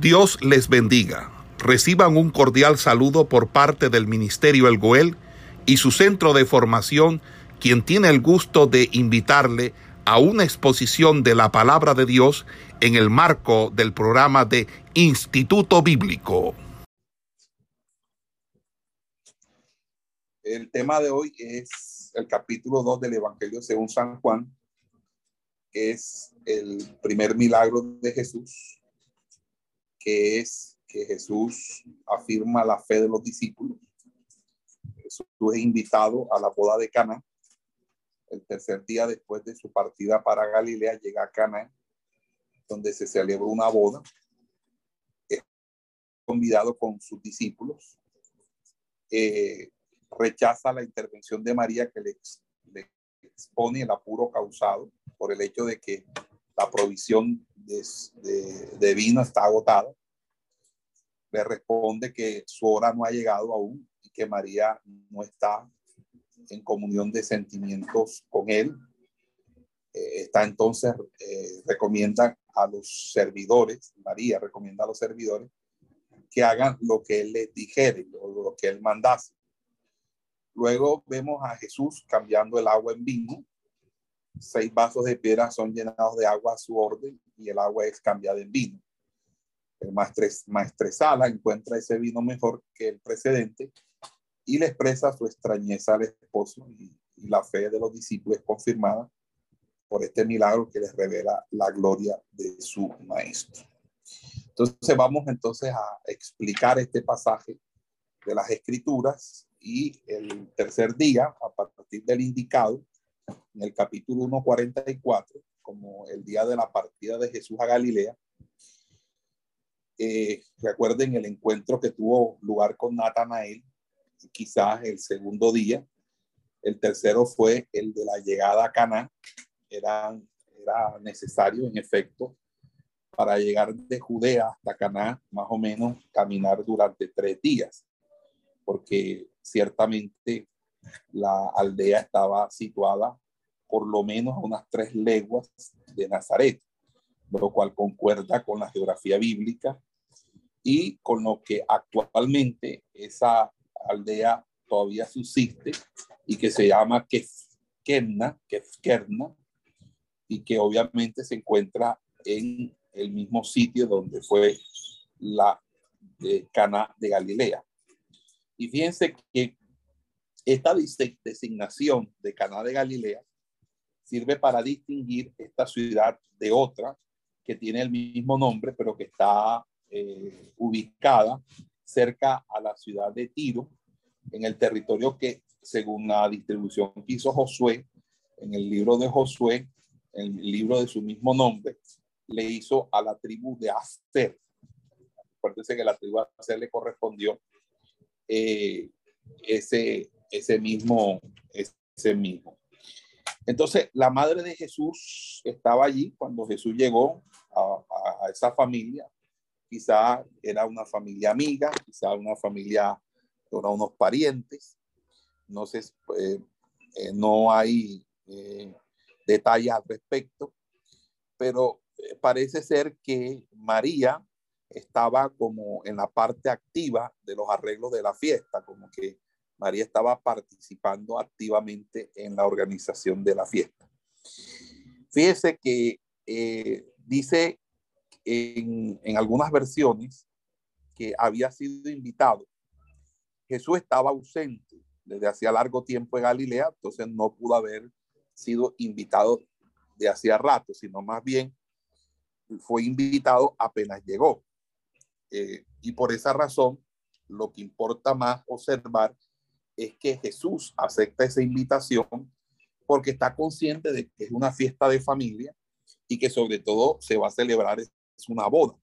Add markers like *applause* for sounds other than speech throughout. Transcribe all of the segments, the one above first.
Dios les bendiga. Reciban un cordial saludo por parte del Ministerio El Goel y su centro de formación, quien tiene el gusto de invitarle a una exposición de la palabra de Dios en el marco del programa de Instituto Bíblico. El tema de hoy es el capítulo 2 del Evangelio según San Juan, que es el primer milagro de Jesús, que es que Jesús afirma la fe de los discípulos. Jesús es invitado a la boda de Cana. El tercer día después de su partida para Galilea llega a Cana, donde se celebró una boda. Es convidado con sus discípulos. Eh, rechaza la intervención de María que le, expone el apuro causado por el hecho de que la provisión de, de, de vino está agotada. Le responde que su hora no ha llegado aún y que María no está en comunión de sentimientos con él. Eh, está entonces, eh, recomienda a los servidores, María recomienda a los servidores que hagan lo que él les dijere o lo que él mandase. Luego vemos a Jesús cambiando el agua en vino. Seis vasos de piedra son llenados de agua a su orden y el agua es cambiada en vino. El maestresala encuentra ese vino mejor que el precedente y le expresa su extrañeza al esposo y, la fe de los discípulos confirmada por este milagro que les revela la gloria de su maestro. Entonces vamos entonces a explicar este pasaje de las escrituras y el tercer día, a partir del indicado, en el capítulo 1.44, como el día de la partida de Jesús a Galilea, eh, recuerden el encuentro que tuvo lugar con Natanael, quizás el segundo día. El tercero fue el de la llegada a Cana. Era, era necesario, en efecto, para llegar de Judea hasta Cana, más o menos caminar durante tres días, porque ciertamente la aldea estaba situada por lo menos a unas tres leguas de Nazaret, lo cual concuerda con la geografía bíblica y con lo que actualmente esa aldea todavía subsiste y que se llama Kefkerna, Kefkerna y que obviamente se encuentra en el mismo sitio donde fue la de Cana de Galilea. Y fíjense que esta designación de Cana de Galilea sirve para distinguir esta ciudad de otra que tiene el mismo nombre, pero que está eh, ubicada cerca a la ciudad de Tiro, en el territorio que, según la distribución que hizo Josué, en el libro de Josué, en el libro de su mismo nombre, le hizo a la tribu de Aser. Acuérdense que la tribu de Aser le correspondió eh, ese, ese, mismo, ese mismo. Entonces, la madre de Jesús estaba allí cuando Jesús llegó a, a, esa familia. Quizá era una familia amiga, quizá una familia, era unos parientes. No sé, eh, eh, no hay eh, detalles al respecto, pero parece ser que María estaba como en la parte activa de los arreglos de la fiesta, como que María estaba participando activamente en la organización de la fiesta. Fíjese que eh, dice en, algunas versiones que había sido invitado. Jesús estaba ausente desde hacía largo tiempo en Galilea, entonces no pudo haber sido invitado de hacía rato, sino más bien fue invitado apenas llegó. Eh, y por esa razón, lo que importa más observar es que Jesús acepta esa invitación porque está consciente de que es una fiesta de familia y que sobre todo se va a celebrar es una boda.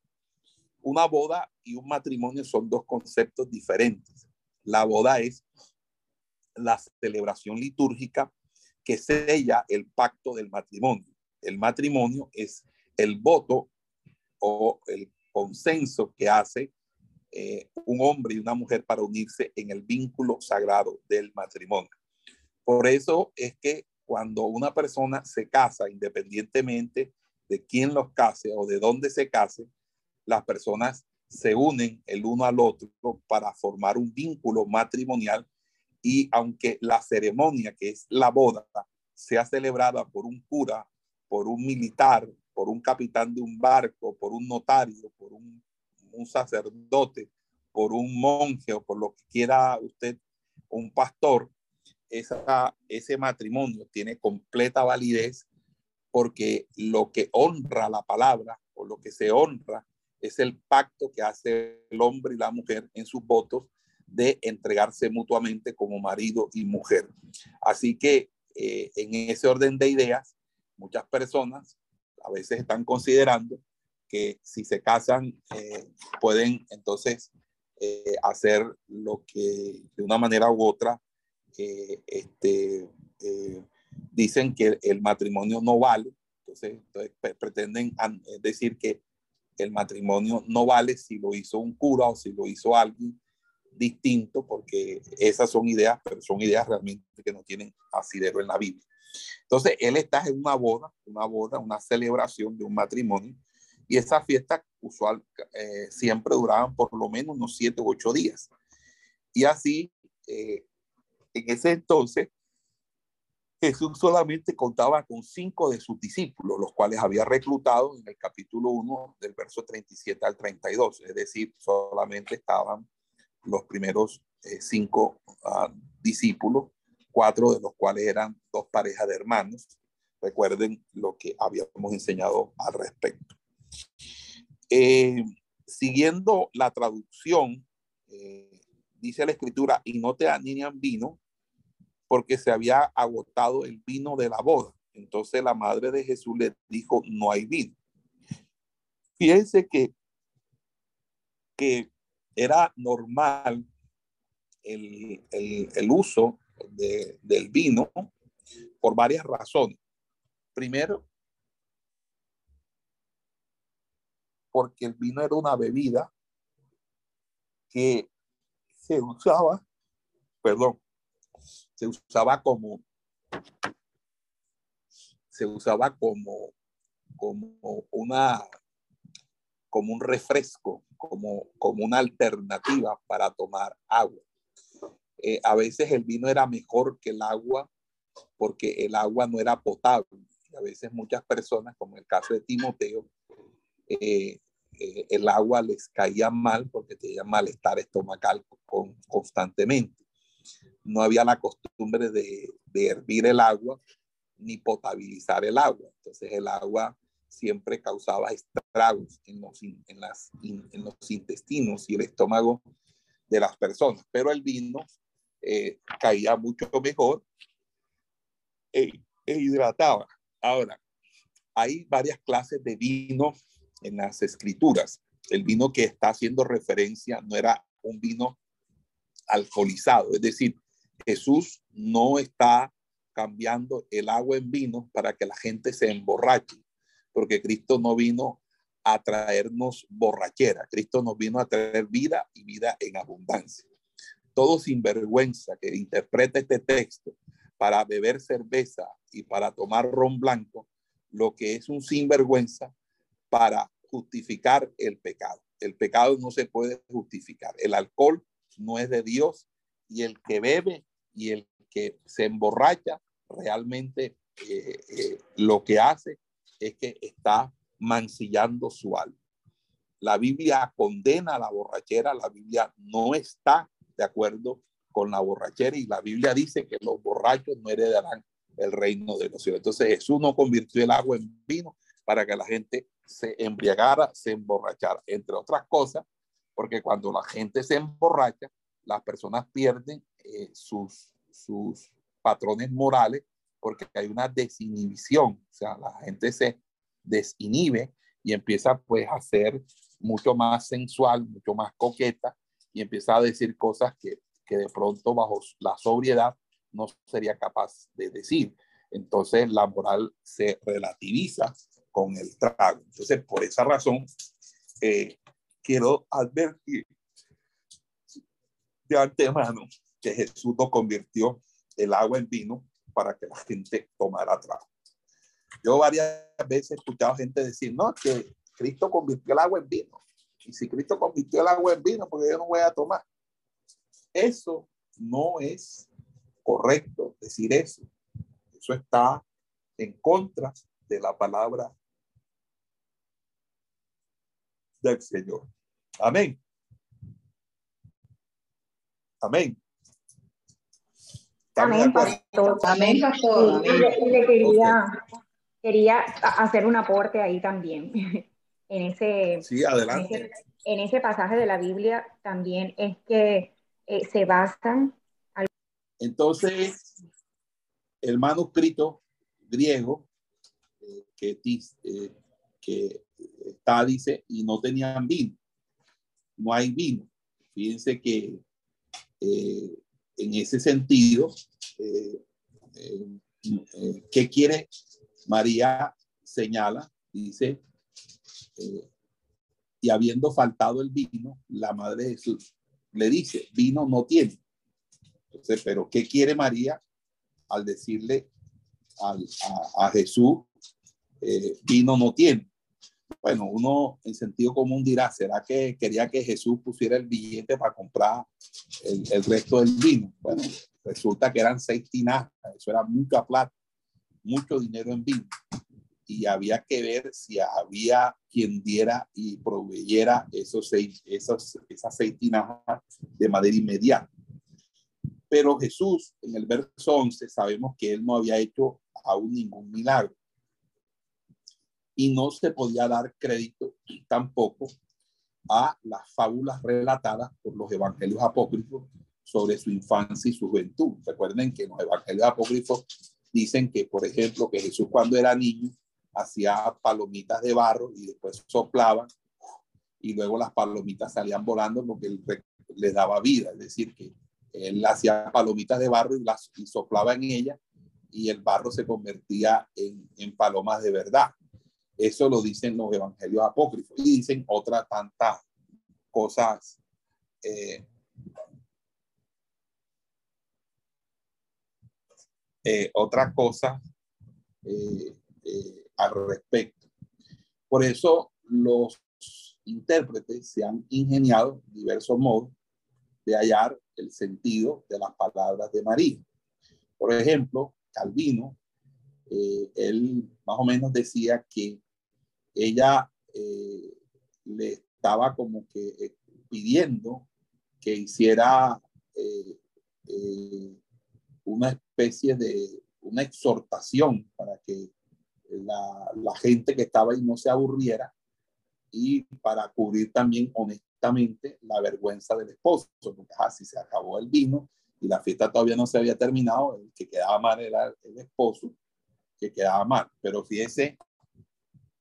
Una boda y un matrimonio son dos conceptos diferentes. La boda es la celebración litúrgica que sella el pacto del matrimonio. El matrimonio es el voto o el consenso que hace eh, un hombre y una mujer para unirse en el vínculo sagrado del matrimonio. Por eso es que cuando una persona se casa, independientemente de quién los case o de dónde se case, las personas se unen el uno al otro para formar un vínculo matrimonial y aunque la ceremonia, que es la boda, sea celebrada por un cura, por un militar, por un capitán de un barco, por un notario, por un, un sacerdote, por un monje o por lo que quiera usted, un pastor, ese matrimonio tiene completa validez porque lo que honra la palabra o lo que se honra es el pacto que hace el hombre y la mujer en sus votos de entregarse mutuamente como marido y mujer. Así que eh, en ese orden de ideas, muchas personas a veces están considerando que si se casan eh, pueden entonces eh, hacer lo que de una manera u otra este, dicen que el matrimonio no vale. Entonces, pretenden decir que el matrimonio no vale si lo hizo un cura o si lo hizo alguien distinto, porque esas son ideas, pero son ideas realmente que no tienen asidero en la Biblia. Entonces, él está en una boda, una boda, una celebración de un matrimonio, y esa fiesta usual eh, siempre duraban por lo menos unos siete u ocho días. Y así, eh, en ese entonces, Jesús solamente contaba con cinco de sus discípulos, los cuales había reclutado en el capítulo 1 del verso 37 al 32, es decir, solamente estaban los primeros eh, cinco uh, discípulos, cuatro de los cuales eran dos parejas de hermanos. Recuerden lo que habíamos enseñado al respecto. Eh, siguiendo la traducción, eh, dice la escritura, y no te aniñan vino porque se había agotado el vino de la boda. Entonces la madre de Jesús le dijo, no hay vino. Fíjense que, que era normal el, el, uso de, del vino por varias razones. Primero, porque el vino era una bebida que se usaba, perdón, se usaba como se usaba como como una como un refresco, como, como una alternativa para tomar agua. Eh, a veces el vino era mejor que el agua porque el agua no era potable. a veces muchas personas, como el caso de Timoteo, eh, eh, el agua les caía mal porque tenía malestar estomacal con, constantemente no había la costumbre de, hervir el agua ni potabilizar el agua. Entonces el agua siempre causaba estragos en los, en, las, en los intestinos y el estómago de las personas, pero el vino eh, caía mucho mejor e, e, hidrataba. Ahora, hay varias clases de vino en las escrituras. El vino que está haciendo referencia no era un vino alcoholizado, es decir, Jesús no está cambiando el agua en vino para que la gente se emborrache, porque Cristo no vino a traernos borrachera, Cristo nos vino a traer vida y vida en abundancia. Todo sinvergüenza que interpreta este texto para beber cerveza y para tomar ron blanco, lo que es un sinvergüenza para justificar el pecado. El pecado no se puede justificar. El alcohol no es de Dios y el que bebe y el que se emborracha realmente eh, eh, lo que hace es que está mancillando su alma. La Biblia condena la borrachera, la Biblia no está de acuerdo con la borrachera y la Biblia dice que los borrachos no heredarán el reino de los cielos. Entonces Jesús no convirtió el agua en vino para que la gente se embriagara, se emborrachara, entre otras cosas, porque cuando la gente se emborracha, las personas pierden eh, sus, sus patrones morales porque hay una desinhibición, o sea, la gente se desinhibe y empieza pues a ser mucho más sensual, mucho más coqueta y empieza a decir cosas que, que de pronto bajo la sobriedad no sería capaz de decir. Entonces la moral se relativiza con el trago. Entonces, por esa razón, eh, quiero advertir de antemano que Jesús no convirtió el agua en vino para que la gente tomara trago. Yo varias veces he escuchado gente decir, no, que Cristo convirtió el agua en vino. Y si Cristo convirtió el agua en vino, porque yo no voy a tomar. Eso no es correcto decir eso. Eso está en contra de la palabra del Señor. Amén. Amén. Amén, pastor. Amén, pastor. Le quería, quería hacer un aporte ahí también. *laughs* En ese, sí, adelante. En ese, pasaje de la Biblia también es que eh, se basan. Entonces, el manuscrito griego eh, que, eh, que está, dice, y no tenían vino. No hay vino. Fíjense que en ese sentido, eh, eh, eh, ¿qué quiere María? Señala, dice, y habiendo faltado el vino, la madre de Jesús le dice, vino no tiene. Entonces, pero ¿qué quiere María al decirle a, Jesús, vino no tiene? Bueno, uno en sentido común dirá, ¿será que quería que Jesús pusiera el billete para comprar el, resto del vino? Bueno, resulta que eran seis tinajas, eso era mucha plata, mucho dinero en vino. Y había que ver si había quien diera y proveyera esos seis, esos, esas seis tinajas de manera inmediata. Pero Jesús, en el verso 11, sabemos que él no había hecho aún ningún milagro y no se podía dar crédito tampoco a las fábulas relatadas por los evangelios apócrifos sobre su infancia y su juventud. Recuerden que los evangelios apócrifos dicen que, por ejemplo, que Jesús cuando era niño hacía palomitas de barro y después soplaban y luego las palomitas salían volando porque él les daba vida, es decir, que él hacía palomitas de barro y las y soplaba en ellas y el barro se convertía en, en palomas de verdad. Eso lo dicen los evangelios apócrifos y dicen otras tantas cosas. Eh, eh, otras cosas eh, al respecto. Por eso los intérpretes se han ingeniado diversos modos de hallar el sentido de las palabras de María. Por ejemplo, Calvino, él más o menos decía que ella eh, le estaba como que eh, pidiendo que hiciera eh, una especie de una exhortación para que la, gente que estaba ahí no se aburriera y para cubrir también honestamente la vergüenza del esposo, porque así se acabó el vino y la fiesta todavía no se había terminado, el que quedaba mal era el esposo, que quedaba mal. Pero fíjese,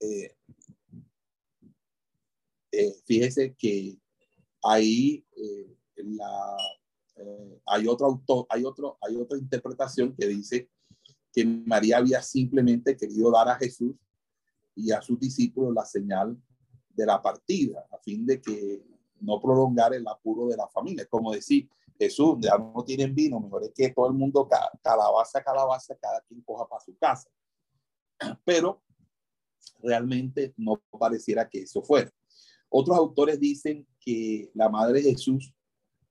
eh, eh, fíjese que ahí eh, la, eh, hay otro autor, hay otro, hay otra interpretación que dice que María había simplemente querido dar a Jesús y a sus discípulos la señal de la partida, a fin de que no prolongar el apuro de la familia. Como decir, Jesús, ya no tienen vino, mejor es que todo el mundo calabaza, calabaza, cada quien coja para su casa. Pero realmente no pareciera que eso fuera. Otros autores dicen que la Madre Jesús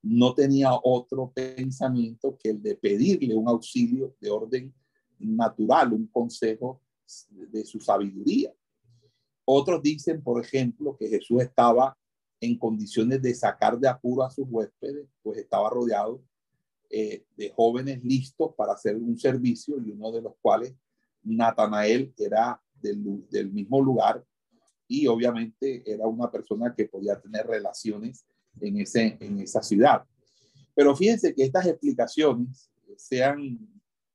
no tenía otro pensamiento que el de pedirle un auxilio de orden natural, un consejo de su sabiduría. Otros dicen, por ejemplo, que Jesús estaba en condiciones de sacar de apuro a sus huéspedes, pues estaba rodeado eh, de jóvenes listos para hacer un servicio y uno de los cuales, Natanael, era del, mismo lugar y obviamente era una persona que podía tener relaciones en, ese, en esa ciudad. Pero fíjense que estas explicaciones, sean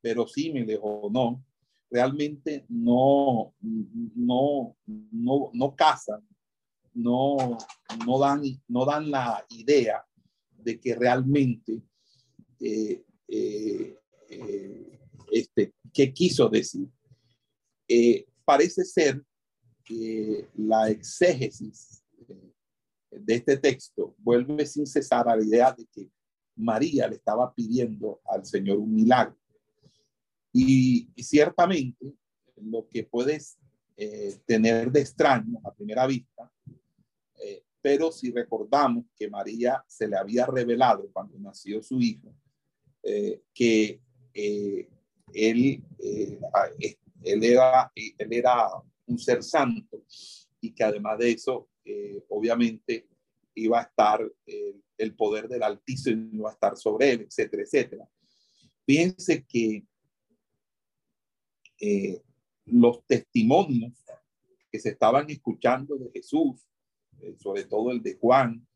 verosímiles o no, realmente no, no, no, no casan, no, no, dan, no dan la idea de que realmente eh, eh, eh, este, qué quiso decir. Parece ser que la exégesis de este texto vuelve sin cesar a la idea de que María le estaba pidiendo al Señor un milagro. Y, ciertamente lo que puedes eh, tener de extraño a primera vista, eh, pero si recordamos que María se le había revelado cuando nació su hijo, eh, que eh, él, eh, él, era, un ser santo y que además de eso, obviamente, iba a estar el poder del Altísimo, iba a estar sobre él, etcétera, etcétera. Fíjense que los testimonios que se estaban escuchando de Jesús, eh, sobre todo el de Juan,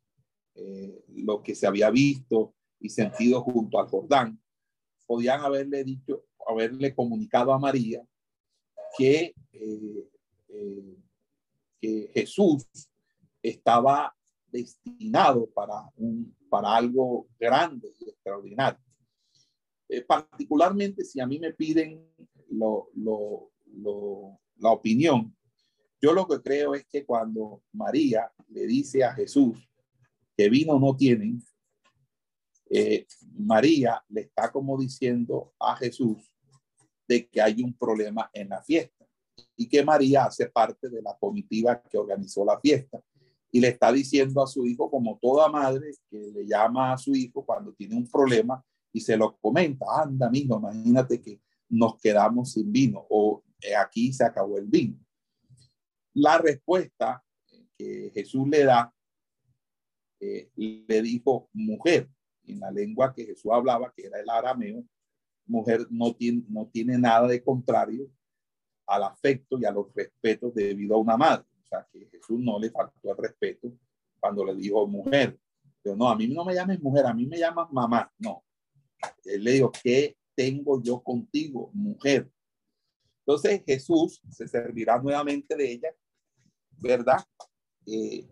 eh, lo que se había visto y sentido junto al Jordán, podían haberle dicho, haberle comunicado a María que, eh, que Jesús estaba destinado para, para algo grande y extraordinario. particularmente si a mí me piden lo, lo, la opinión, yo lo que creo es que cuando María le dice a Jesús que vino no tienen, eh, María le está como diciendo a Jesús de que hay un problema en la fiesta y que María hace parte de la comitiva que organizó la fiesta y le está diciendo a su hijo como toda madre que le llama a su hijo cuando tiene un problema y se lo comenta, anda, mijo, imagínate que nos quedamos sin vino o eh, aquí se acabó el vino. La respuesta que Jesús le da, eh, le dijo mujer, en la lengua que Jesús hablaba, que era el arameo, mujer no tiene, no tiene nada de contrario al afecto y a los respetos debido a una madre. O sea, que Jesús no le faltó el respeto cuando le dijo mujer. Pero no, a mí no me llames mujer, a mí me llamas mamá. No. Él le dijo, ¿qué tengo yo contigo, mujer? Entonces Jesús se servirá nuevamente de ella, ¿verdad? Eh,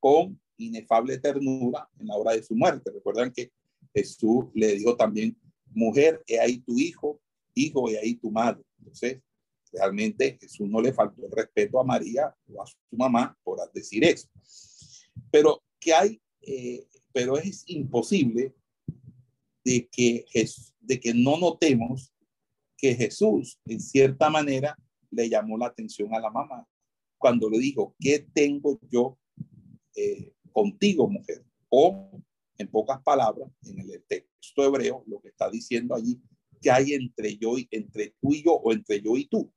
con inefable ternura en la hora de su muerte. Recuerdan que Jesús le dijo también, mujer, he ahí tu hijo, hijo, he ahí tu madre. Entonces, realmente Jesús no le faltó el respeto a María o a su mamá por decir eso. Pero que hay, eh, pero es imposible de que, de que no notemos que Jesús, en cierta manera, le llamó la atención a la mamá cuando le dijo, ¿qué tengo yo eh, contigo, mujer? O, en pocas palabras, en el texto hebreo, lo que está diciendo allí, que hay entre yo y entre tú y yo o entre yo y tú.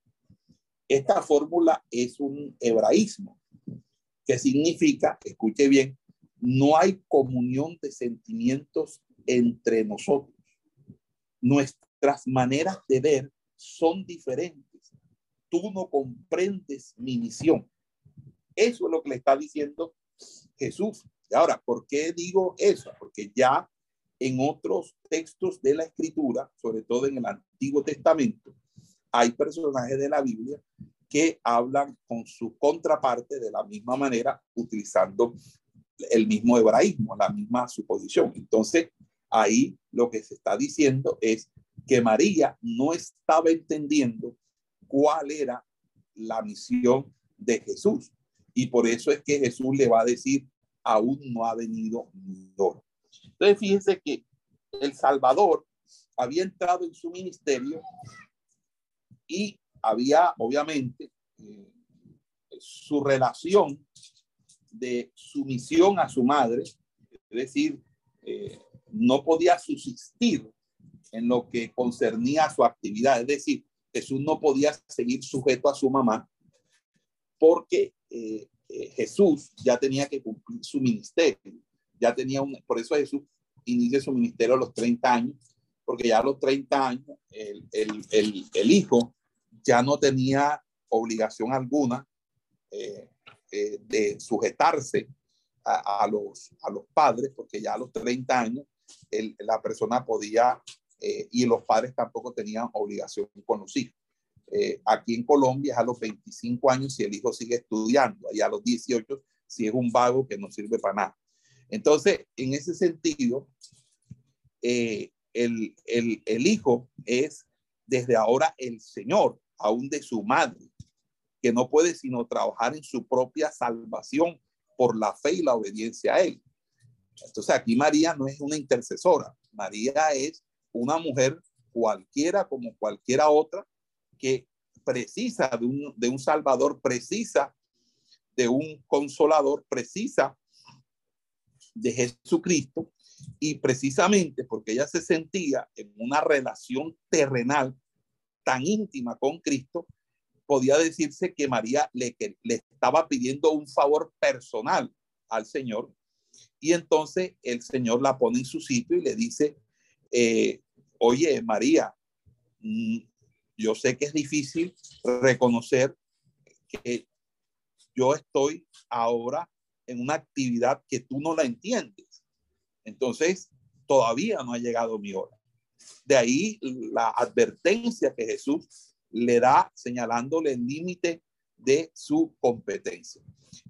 Esta fórmula es un hebraísmo, que significa, escuche bien, no hay comunión de sentimientos entre nosotros. Nuestra nuestras maneras de ver son diferentes. Tú no comprendes mi misión. Eso es lo que le está diciendo Jesús. Y ahora, ¿por qué digo eso? Porque ya en otros textos de la escritura, sobre todo en el Antiguo Testamento, hay personajes de la Biblia que hablan con su contraparte de la misma manera, utilizando el mismo hebraísmo, la misma suposición. Entonces, ahí lo que se está diciendo es que María no estaba entendiendo cuál era la misión de Jesús. Y por eso es que Jesús le va a decir, aún no ha venido mi hora. Entonces, fíjense que el Salvador había entrado en su ministerio y había, obviamente, eh, su relación de sumisión a su madre, es decir, eh, no podía subsistir en lo que concernía a su actividad. Es decir, Jesús no podía seguir sujeto a su mamá porque eh, Jesús ya tenía que cumplir su ministerio. Ya tenía un, por eso Jesús inicia su ministerio a los 30 años, porque ya a los 30 años el, el, el, hijo ya no tenía obligación alguna eh, de sujetarse a, a, los, a los padres, porque ya a los 30 años la persona podía eh, y los padres tampoco tenían obligación con los hijos. Eh, aquí en Colombia es a los 25 años si el hijo sigue estudiando, y a los 18 si es un vago que no sirve para nada. Entonces, en ese sentido, eh, el, el, el hijo es desde ahora el Señor, aún de su madre, que no puede sino trabajar en su propia salvación por la fe y la obediencia a Él. Entonces aquí María no es una intercesora, María es una mujer cualquiera como cualquiera otra que precisa de un, de un Salvador, precisa de un consolador precisa de Jesucristo y precisamente porque ella se sentía en una relación terrenal tan íntima con Cristo, podía decirse que María le, le estaba pidiendo un favor personal al Señor y entonces el Señor la pone en su sitio y le dice, eh, oye María, mm, yo sé que es difícil reconocer que yo estoy ahora en una actividad que tú no la entiendes. Entonces, todavía no ha llegado mi hora. De ahí la advertencia que Jesús le da señalándole el límite de su competencia.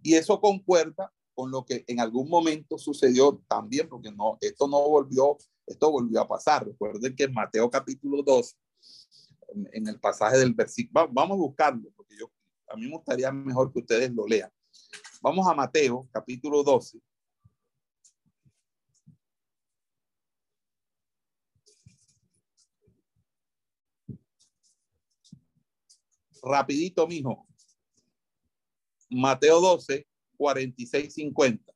Y eso concuerda con lo que en algún momento sucedió también, porque no, esto no volvió, esto volvió a pasar. Recuerden que en Mateo capítulo 2, en el pasaje del versículo, vamos a buscarlo, porque yo, a mí me gustaría mejor que ustedes lo lean. Vamos a Mateo capítulo 12. Rapidito, mijo. Mateo 12, 46, 50.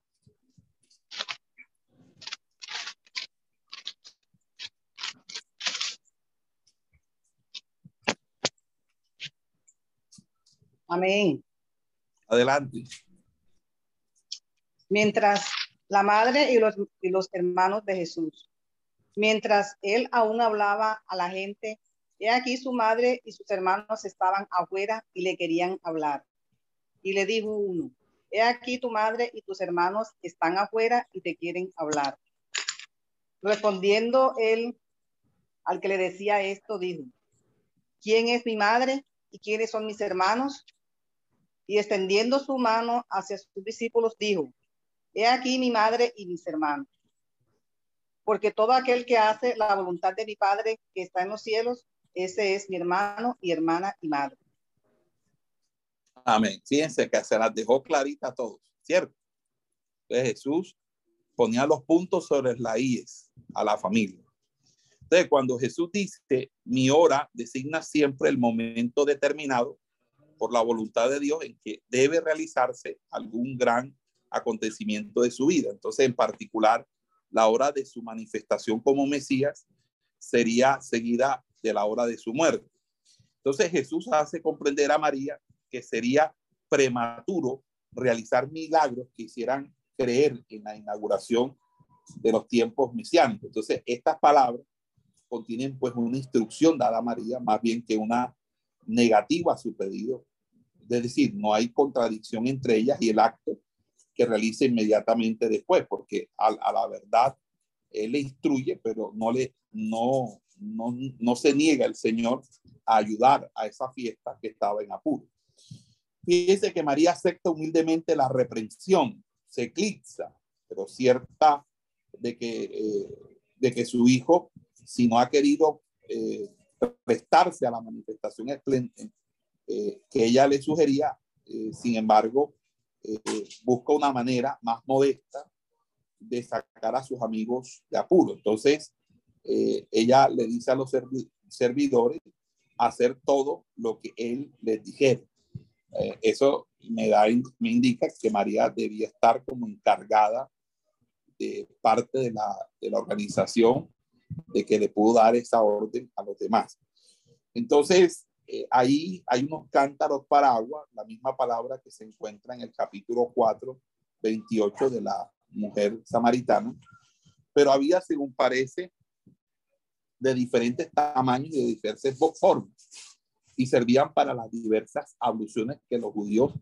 Amén. Adelante. Mientras la madre y los, y los hermanos de Jesús, mientras él aún hablaba a la gente, he aquí su madre y sus hermanos estaban afuera y le querían hablar. Y le dijo uno, he aquí tu madre y tus hermanos están afuera y te quieren hablar. Respondiendo él al que le decía esto, dijo, ¿quién es mi madre y quiénes son mis hermanos? Y extendiendo su mano hacia sus discípulos, dijo, he aquí mi madre y mis hermanos. Porque todo aquel que hace la voluntad de mi Padre que está en los cielos, ese es mi hermano y hermana y madre. Amén. Fíjense que se las dejó clarita a todos, ¿cierto? Entonces Jesús ponía los puntos sobre las IES a la familia. Entonces, cuando Jesús dice, mi hora designa siempre el momento determinado por la voluntad de Dios en que debe realizarse algún gran acontecimiento de su vida. Entonces, en particular, la hora de su manifestación como Mesías sería seguida de la hora de su muerte. Entonces, Jesús hace comprender a María que sería prematuro realizar milagros que hicieran creer en la inauguración de los tiempos mesiánicos. Entonces, estas palabras contienen pues una instrucción dada a María, más bien que una negativa a su pedido es decir, no hay contradicción entre ellas y el acto que realice inmediatamente después, porque a, la verdad él le instruye, pero no se niega el Señor a ayudar a esa fiesta que estaba en apuro. Fíjese que María acepta humildemente la reprensión, se eclipsa, pero cierta de que, eh, su hijo, si no ha querido eh, prestarse a la manifestación eh, que ella le sugería, eh, sin embargo, eh, busca una manera más modesta de sacar a sus amigos de apuro. Entonces, ella le dice a los servidores hacer todo lo que él les dijera. eso me, da, me indica que María debía estar como encargada de parte de la, de la organización de que le pudo dar esa orden a los demás. Entonces, eh, ahí hay unos cántaros para agua, la misma palabra que se encuentra en el capítulo 4, 28 de la mujer samaritana, pero había, según parece, de diferentes tamaños y de diversas formas, y servían para las diversas abluciones que los judíos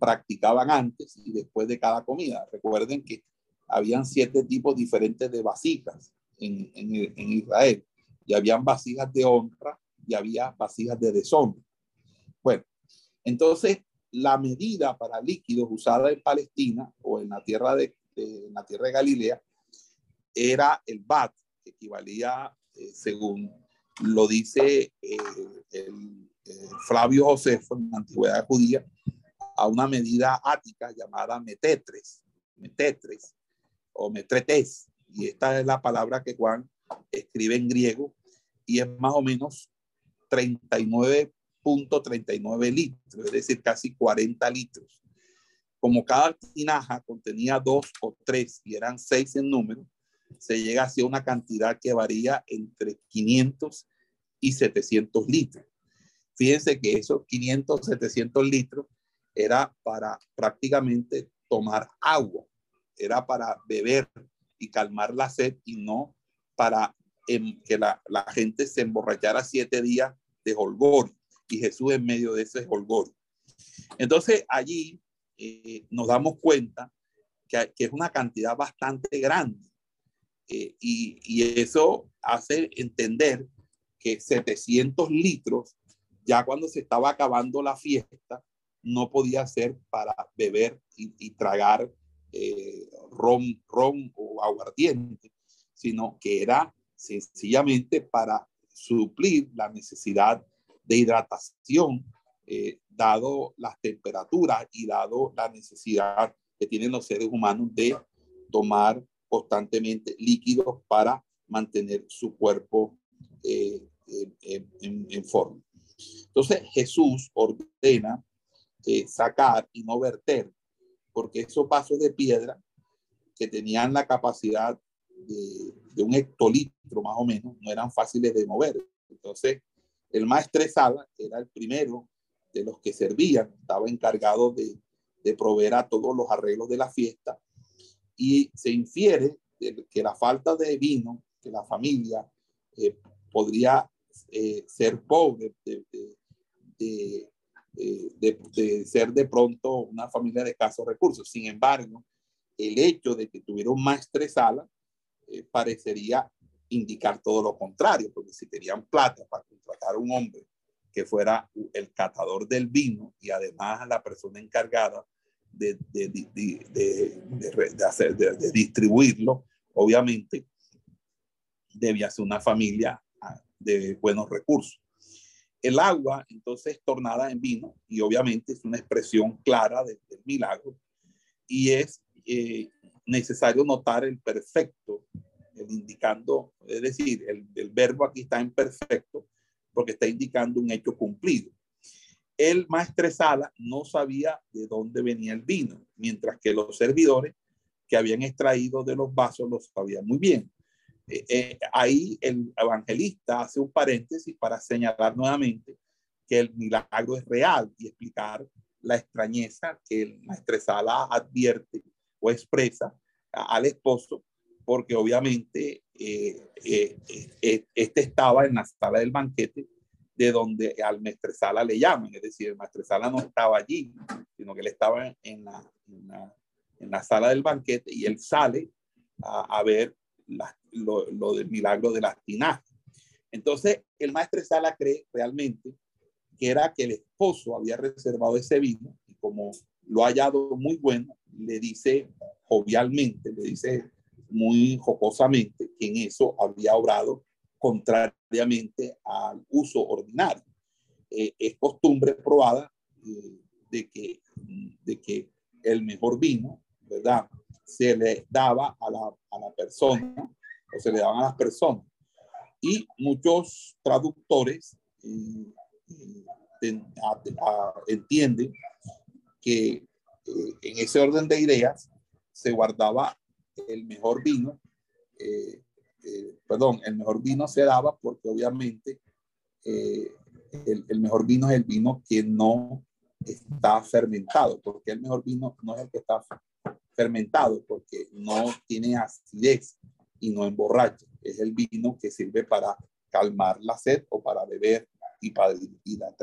practicaban antes y después de cada comida. Recuerden que habían siete tipos diferentes de vasijas en, en, Israel, y habían vasijas de honra, y había vasijas de deshonra. Bueno, entonces la medida para líquidos usada en Palestina o en la tierra de, la tierra de Galilea era el bat, que equivalía, eh, según lo dice eh, el, eh, Flavio Josefo en la antigüedad judía, a una medida ática llamada metetres, metetres o metretes. Y esta es la palabra que Juan escribe en griego y es más o menos 39.39 litros, es decir, casi 40 litros. como cada tinaja contenía dos o tres y eran seis en número, se llega hacia una cantidad que varía entre 500 y 700 litros. Fíjense que esos 500, 700 litros era para prácticamente tomar agua, era para beber y calmar la sed y no para em, que la, gente se emborrachara siete días de holgor y Jesús en medio de ese holgor. Entonces allí eh, nos damos cuenta que, es una cantidad bastante grande eh, y, y, eso hace entender que 700 litros, ya cuando se estaba acabando la fiesta, no podía ser para beber y, tragar eh, ron, ron o aguardiente, sino que era sencillamente para suplir la necesidad de hidratación, eh, dado las temperaturas y dado la necesidad que tienen los seres humanos de tomar constantemente líquidos para mantener su cuerpo eh, en, forma. Entonces Jesús ordena eh, sacar y no verter, porque esos vasos de piedra que tenían la capacidad de, un hectolitro más o menos, no eran fáciles de mover. Entonces, el maestresala era el primero de los que servían, estaba encargado de, de proveer a todos los arreglos de la fiesta y se infiere que la falta de vino que la familia eh, podría eh, ser pobre, de, de, de, ser de pronto una familia de escasos recursos. Sin embargo, el hecho de que tuviera un maestresala eh, parecería indicar todo lo contrario, porque si tenían plata para contratar a un hombre que fuera el catador del vino y además la persona encargada de, de, de, de hacer, distribuirlo, obviamente debía ser una familia ah, de buenos recursos. El agua entonces tornada en vino y obviamente es una expresión clara del milagro y es eh, necesario notar el perfecto, el indicando, es decir, el, el verbo aquí está en perfecto porque está indicando un hecho cumplido. El maestresala no sabía de dónde venía el vino, mientras que los servidores que habían extraído de los vasos lo sabían muy bien. Eh, eh, ahí el evangelista hace un paréntesis para señalar nuevamente que el milagro es real y explicar la extrañeza que el maestresala advierte o expresa al esposo, porque obviamente eh, este estaba en la sala del banquete de donde al maestresala le llaman, es decir, el maestresala no estaba allí, sino que él estaba en la, en la, sala del banquete y él sale a, ver lo, del milagro de las tinajas. Entonces, el maestro Sala cree realmente que era que el esposo había reservado ese vino y como lo ha hallado muy bueno, le dice jovialmente, le dice muy jocosamente que en eso había obrado contrariamente al uso ordinario. Eh, es costumbre probada eh, de, que, de que el mejor vino, ¿verdad? Se le daba a la, a la persona o se le daban a las personas. Y muchos traductores eh, eh, entienden que eh, en ese orden de ideas se guardaba el mejor vino, perdón, el mejor vino se daba porque obviamente el, el, mejor vino es el vino que no está fermentado, porque el mejor vino no es el que está fermentado, porque no tiene acidez, y no emborracha. Es el vino que sirve para calmar la sed o para beber y para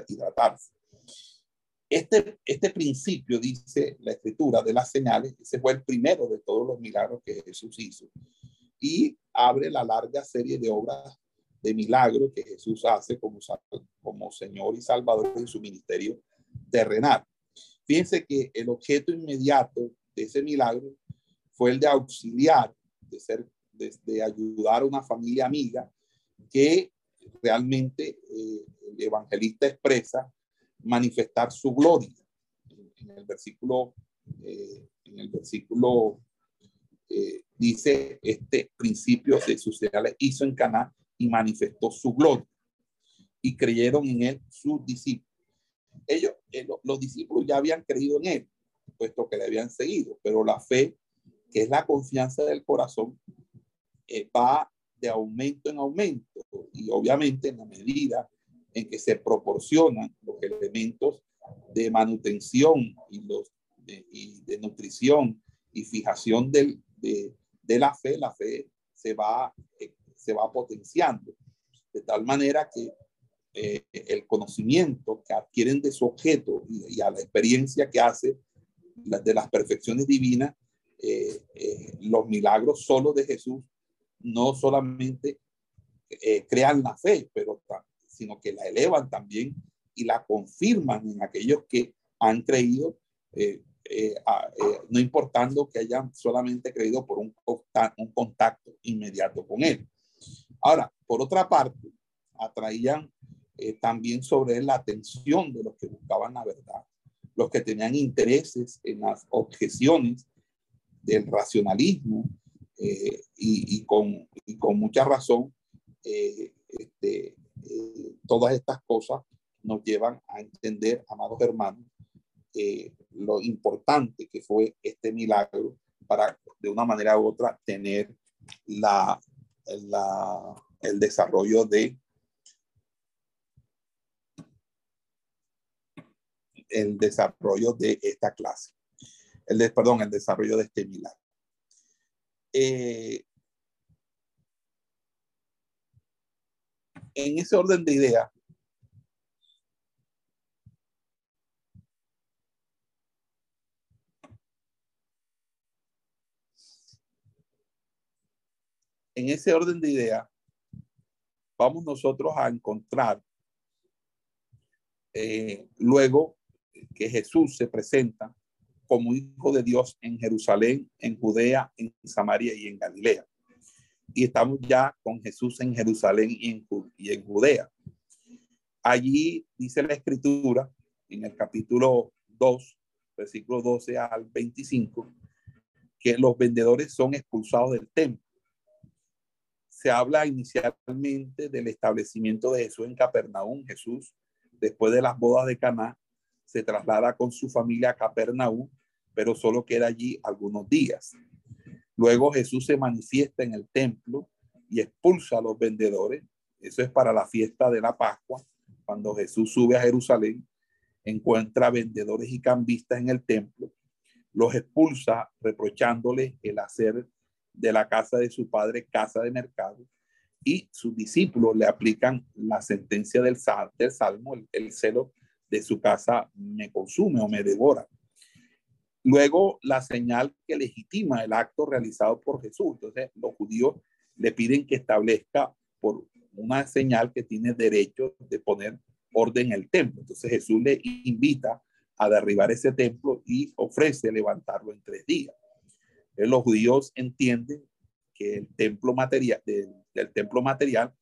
hidratarse. Este, este principio, dice la escritura de las señales, ese fue el primero de todos los milagros que Jesús hizo. Y abre la larga serie de obras de milagros que Jesús hace como, como Señor y Salvador en su ministerio terrenal. Fíjense que el objeto inmediato de ese milagro fue el de auxiliar, de ser de, ayudar a una familia amiga que realmente eh, el evangelista expresa manifestar su gloria. En, el versículo, eh, en el versículo eh, dice este principio de sus señales hizo en Caná y manifestó su gloria y creyeron en él sus discípulos. Ellos, los discípulos ya habían creído en él, puesto que le habían seguido, pero la fe, que es la confianza del corazón, eh, va de aumento en aumento y obviamente en la medida en que se proporcionan los elementos de manutención y los de, y de nutrición y fijación del, de, de, la fe, la fe se va, eh, se va potenciando. De tal manera que eh, el conocimiento que adquieren de su objeto y, a la experiencia que hace de las perfecciones divinas, eh, los milagros solo de Jesús no solamente crean la fe, pero sino que la elevan también y la confirman en aquellos que han creído, a, no importando que hayan solamente creído por un, un contacto inmediato con él. Ahora, por otra parte, atraían eh, también sobre la atención de los que buscaban la verdad, los que tenían intereses en las objeciones del racionalismo eh, y, y, con, y, con, mucha razón, eh, este, eh, todas estas cosas nos llevan a entender, amados hermanos, eh, lo importante que fue este milagro para de una manera u otra tener la, el desarrollo de el desarrollo de esta clase, el perdón, el desarrollo de este milagro. Eh, en ese orden de ideas, en ese orden de ideas, vamos nosotros a encontrar eh, luego que Jesús se presenta como hijo de Dios en Jerusalén, en Judea, en Samaria y en Galilea. Y estamos ya con Jesús en Jerusalén y en, y en Judea. Allí dice la escritura, en el capítulo 2, versículo 12 al 25, que los vendedores son expulsados del templo. Se habla inicialmente del establecimiento de Jesús en Capernaum. Jesús, después de las bodas de Caná, se traslada con su familia a Capernaum, pero solo queda allí algunos días. Luego Jesús se manifiesta en el templo y expulsa a los vendedores. Eso es para la fiesta de la Pascua. Cuando Jesús sube a Jerusalén, encuentra vendedores y cambistas en el templo, los expulsa reprochándole el hacer de la casa de su padre casa de mercado y sus discípulos le aplican la sentencia del, del salmo, el, el celo de su casa me consume o me devora. Luego, la señal que legitima el acto realizado por Jesús. Entonces, los judíos le piden que establezca por una señal que tiene derecho de poner orden en el templo. Entonces, Jesús le invita a derribar ese templo y ofrece levantarlo en tres días. Entonces, los judíos entienden que el templo material, del templo material,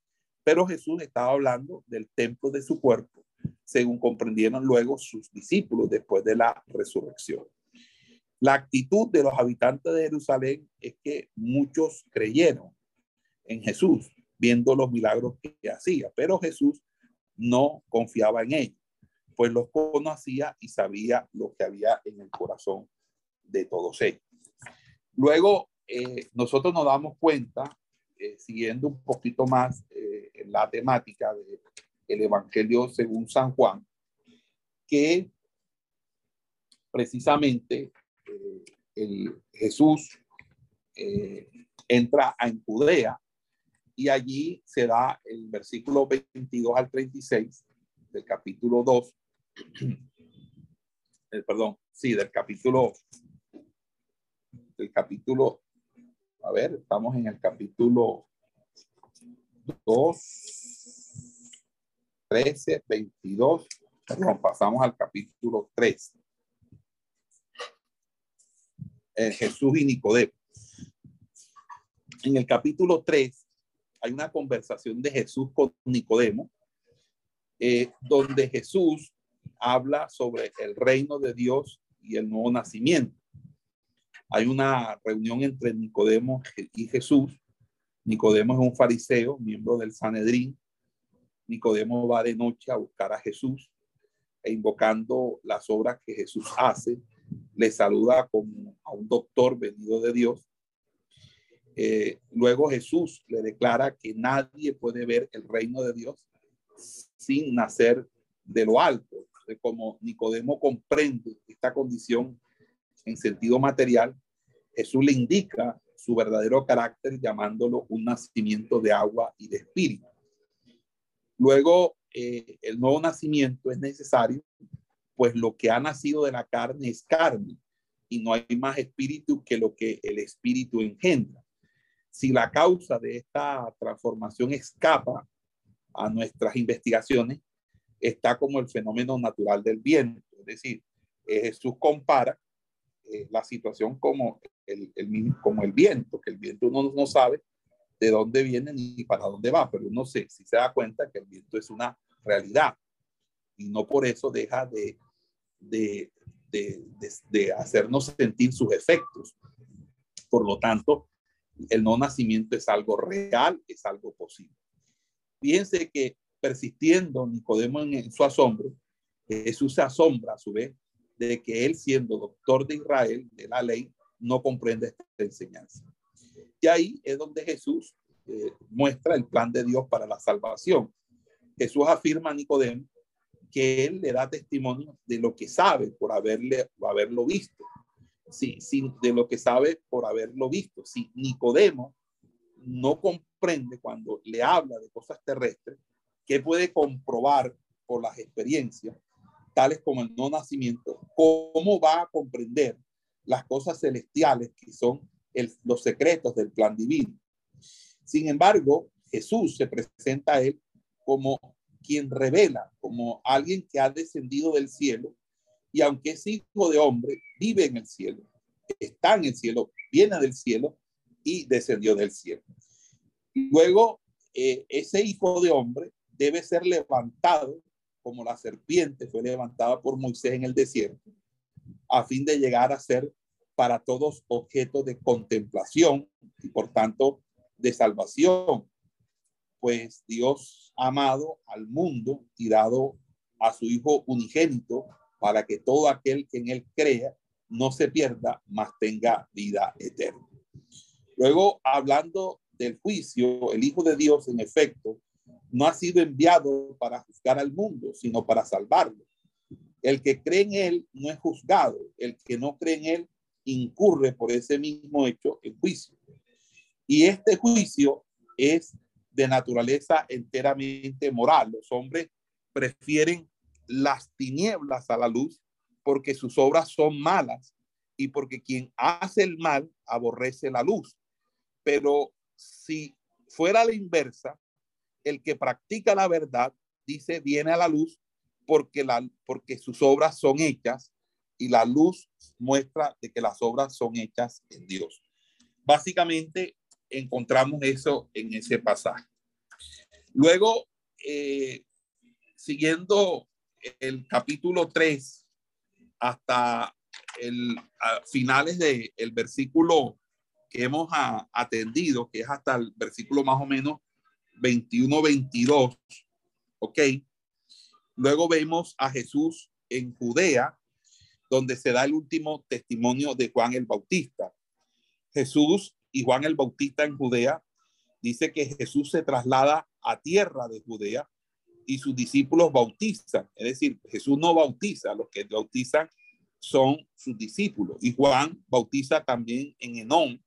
pero Jesús estaba hablando del templo de su cuerpo según comprendieron luego sus discípulos después de la resurrección. La actitud de los habitantes de Jerusalén es que muchos creyeron en Jesús, viendo los milagros que hacía, pero Jesús no confiaba en ellos, pues los conocía y sabía lo que había en el corazón de todos ellos. Luego, eh, nosotros nos damos cuenta, eh, siguiendo un poquito más eh, en la temática de el Evangelio según San Juan, que precisamente eh, el Jesús eh, entra en Judea y allí se da el versículo 22 al 36 del capítulo 2, *clears throat* eh, perdón, sí, del capítulo, del capítulo, a ver, estamos en el capítulo 2, 13, 22, perdón, pasamos al capítulo 3. Eh, Jesús y Nicodemo. En el capítulo 3 hay una conversación de Jesús con Nicodemo, eh, donde Jesús habla sobre el reino de Dios y el nuevo nacimiento. Hay una reunión entre Nicodemo y Jesús. Nicodemo es un fariseo, miembro del Sanedrín, Nicodemo va de noche a buscar a Jesús e invocando las obras que Jesús hace, le saluda como a un doctor venido de Dios. Eh, luego Jesús le declara que nadie puede ver el reino de Dios sin nacer de lo alto. Como Nicodemo comprende esta condición en sentido material, Jesús le indica su verdadero carácter llamándolo un nacimiento de agua y de espíritu. Luego, eh, el nuevo nacimiento es necesario, pues lo que ha nacido de la carne es carne y no hay más espíritu que lo que el espíritu engendra. Si la causa de esta transformación escapa a nuestras investigaciones, está como el fenómeno natural del viento. Es decir, Jesús compara eh, la situación como el, el, como el viento, que el viento uno no sabe de dónde viene ni para dónde va, pero uno se, si se da cuenta que el viento es una realidad y no por eso deja de, de, de, de hacernos sentir sus efectos. Por lo tanto, el no nacimiento es algo real, es algo posible. Fíjense que persistiendo Nicodemo en, su asombro, Jesús se asombra a su vez de que él siendo doctor de Israel, de la ley, no comprende esta enseñanza. Y ahí es donde Jesús eh, muestra el plan de Dios para la salvación. Jesús afirma a Nicodemo que él le da testimonio de lo que sabe por haberle, haberlo visto. Sí, sí, de lo que sabe por haberlo visto. Si Nicodemo no comprende cuando le habla de cosas terrestres, que puede comprobar por las experiencias, tales como el no nacimiento, cómo va a comprender las cosas celestiales que son los secretos del plan divino. Sin embargo, Jesús se presenta a él como quien revela, como alguien que ha descendido del cielo y aunque es hijo de hombre, vive en el cielo, está en el cielo, viene del cielo y descendió del cielo. Luego, eh, ese hijo de hombre debe ser levantado como la serpiente fue levantada por Moisés en el desierto, a fin de llegar a ser para todos objeto de contemplación y por tanto de salvación, pues Dios ha amado al mundo y dado a su Hijo unigénito para que todo aquel que en él crea no se pierda, mas tenga vida eterna. Luego, hablando del juicio, el Hijo de Dios, en efecto, no ha sido enviado para juzgar al mundo, sino para salvarlo. El que cree en él no es juzgado, el que no cree en él incurre por ese mismo hecho en juicio. Y este juicio es de naturaleza enteramente moral. Los hombres prefieren las tinieblas a la luz porque sus obras son malas y porque quien hace el mal aborrece la luz. Pero si fuera la inversa, el que practica la verdad, dice, viene a la luz porque, la, porque sus obras son hechas y la luz muestra de que las obras son hechas en Dios. Básicamente encontramos eso en ese pasaje. Luego, eh, siguiendo el capítulo 3 hasta el finales del el versículo que hemos atendido, que es hasta el versículo más o menos 21-22, ¿ok? Luego vemos a Jesús en Judea, donde se da el último testimonio de Juan el Bautista. Jesús y Juan el Bautista en Judea, dice que Jesús se traslada a tierra de Judea y sus discípulos bautizan. Es decir, Jesús no bautiza, los que bautizan son sus discípulos. Y Juan bautiza también en Enón,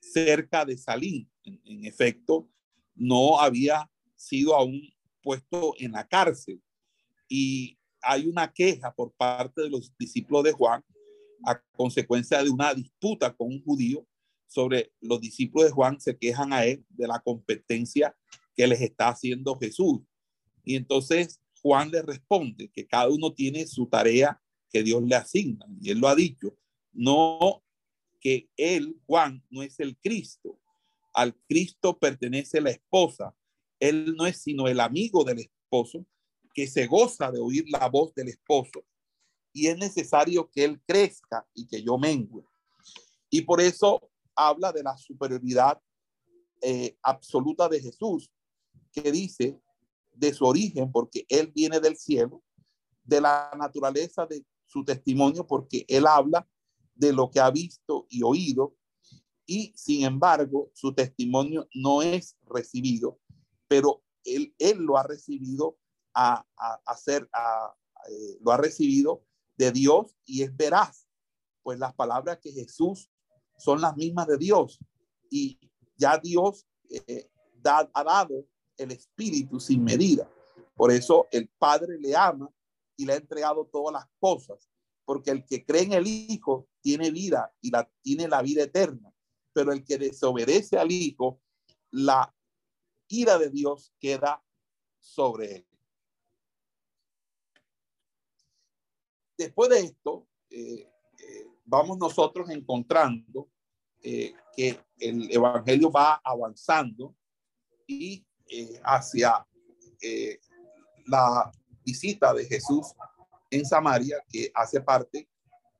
cerca de Salín. En, en efecto, no había sido aún puesto en la cárcel. Y hay una queja por parte de los discípulos de Juan a consecuencia de una disputa con un judío sobre los discípulos de Juan se quejan a él de la competencia que les está haciendo Jesús. Y entonces Juan le responde que cada uno tiene su tarea que Dios le asigna. Y él lo ha dicho, no que él, Juan, no es el Cristo, al Cristo pertenece la esposa. Él no es sino el amigo del esposo que se goza de oír la voz del esposo. Y es necesario que él crezca y que yo mengue. Y por eso habla de la superioridad eh, absoluta de Jesús, que dice de su origen, porque él viene del cielo, de la naturaleza de su testimonio porque él habla de lo que ha visto y oído y sin embargo su testimonio no es recibido, pero él, él lo ha recibido a, a, eh, lo ha recibido de Dios y es veraz, pues las palabras que Jesús son las mismas de Dios y ya Dios eh, ha dado el Espíritu sin medida. Por eso el Padre le ama y le ha entregado todas las cosas, porque el que cree en el Hijo tiene vida y la, tiene la vida eterna, pero el que desobedece al Hijo, la ira de Dios queda sobre él. Después de esto, eh, eh, vamos nosotros encontrando eh, que el Evangelio va avanzando y hacia la visita de Jesús en Samaria, que hace parte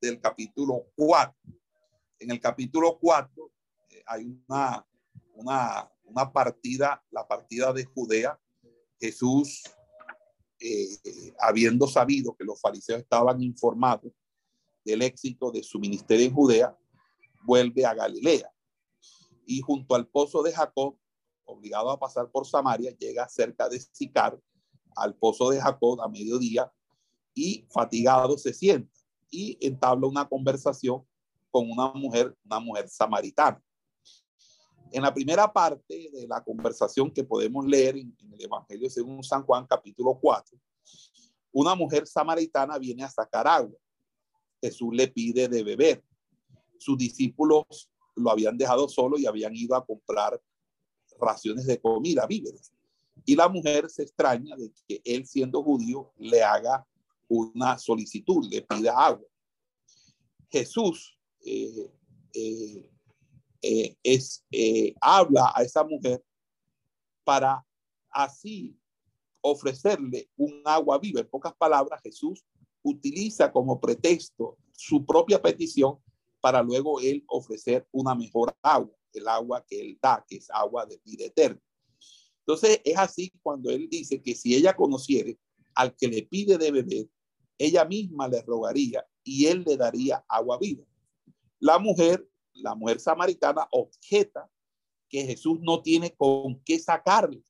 del capítulo 4. En el capítulo 4 eh, hay una, una, una, partida, la partida de Judea. Jesús, eh, habiendo sabido que los fariseos estaban informados del éxito de su ministerio en Judea, vuelve a Galilea. Y junto al pozo de Jacob, obligado a pasar por Samaria, llega cerca de Sicar, al pozo de Jacob a mediodía y fatigado se sienta y entabla una conversación con una mujer, una mujer samaritana. En la primera parte de la conversación que podemos leer en, el Evangelio según San Juan, capítulo 4, una mujer samaritana viene a sacar agua. Jesús le pide de beber. Sus discípulos lo habían dejado solo y habían ido a comprar raciones de comida, víveres. Y la mujer se extraña de que él, siendo judío, le haga una solicitud, le pida agua. Jesús eh, eh, eh, es, habla a esa mujer para así ofrecerle un agua viva. En pocas palabras, Jesús utiliza como pretexto su propia petición para luego él ofrecer una mejor agua, el agua que él da, que es agua de vida eterna. Entonces es así cuando él dice que si ella conociere al que le pide de beber, ella misma le rogaría y él le daría agua viva. La mujer, la mujer samaritana, objeta que Jesús no tiene con qué sacarle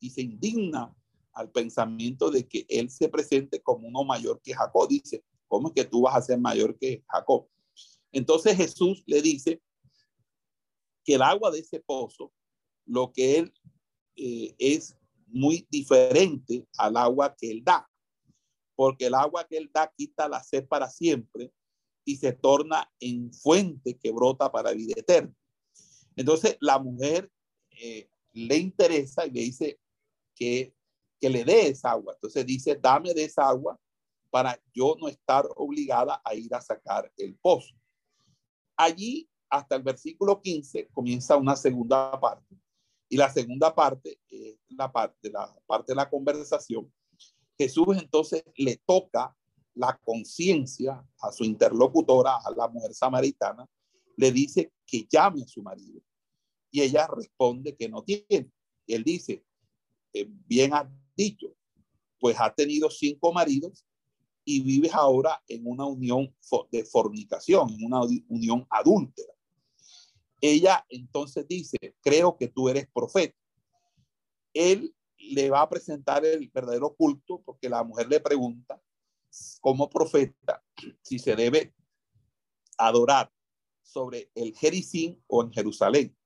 y se indigna al pensamiento de que él se presente como uno mayor que Jacob. Dice, ¿cómo es que tú vas a ser mayor que Jacob? Entonces Jesús le dice que el agua de ese pozo, lo que él eh, es muy diferente al agua que él da, porque el agua que él da quita la sed para siempre y se torna en fuente que brota para vida eterna. Entonces la mujer eh, le interesa y le dice que, que le dé esa agua. Entonces dice, dame de esa agua para yo no estar obligada a ir a sacar el pozo. Allí, hasta el versículo 15, comienza una segunda parte y la segunda parte es la parte, la parte de la conversación. Jesús entonces le toca la conciencia a su interlocutora, a la mujer samaritana, le dice que llame a su marido. Y ella responde que no tiene. Él dice, eh, bien has dicho, pues ha tenido cinco maridos y vives ahora en una unión de fornicación, en una unión adúltera. Ella entonces dice, creo que tú eres profeta. Él le va a presentar el verdadero culto porque la mujer le pregunta como profeta si se debe adorar sobre el Jericín o en Jerusalén.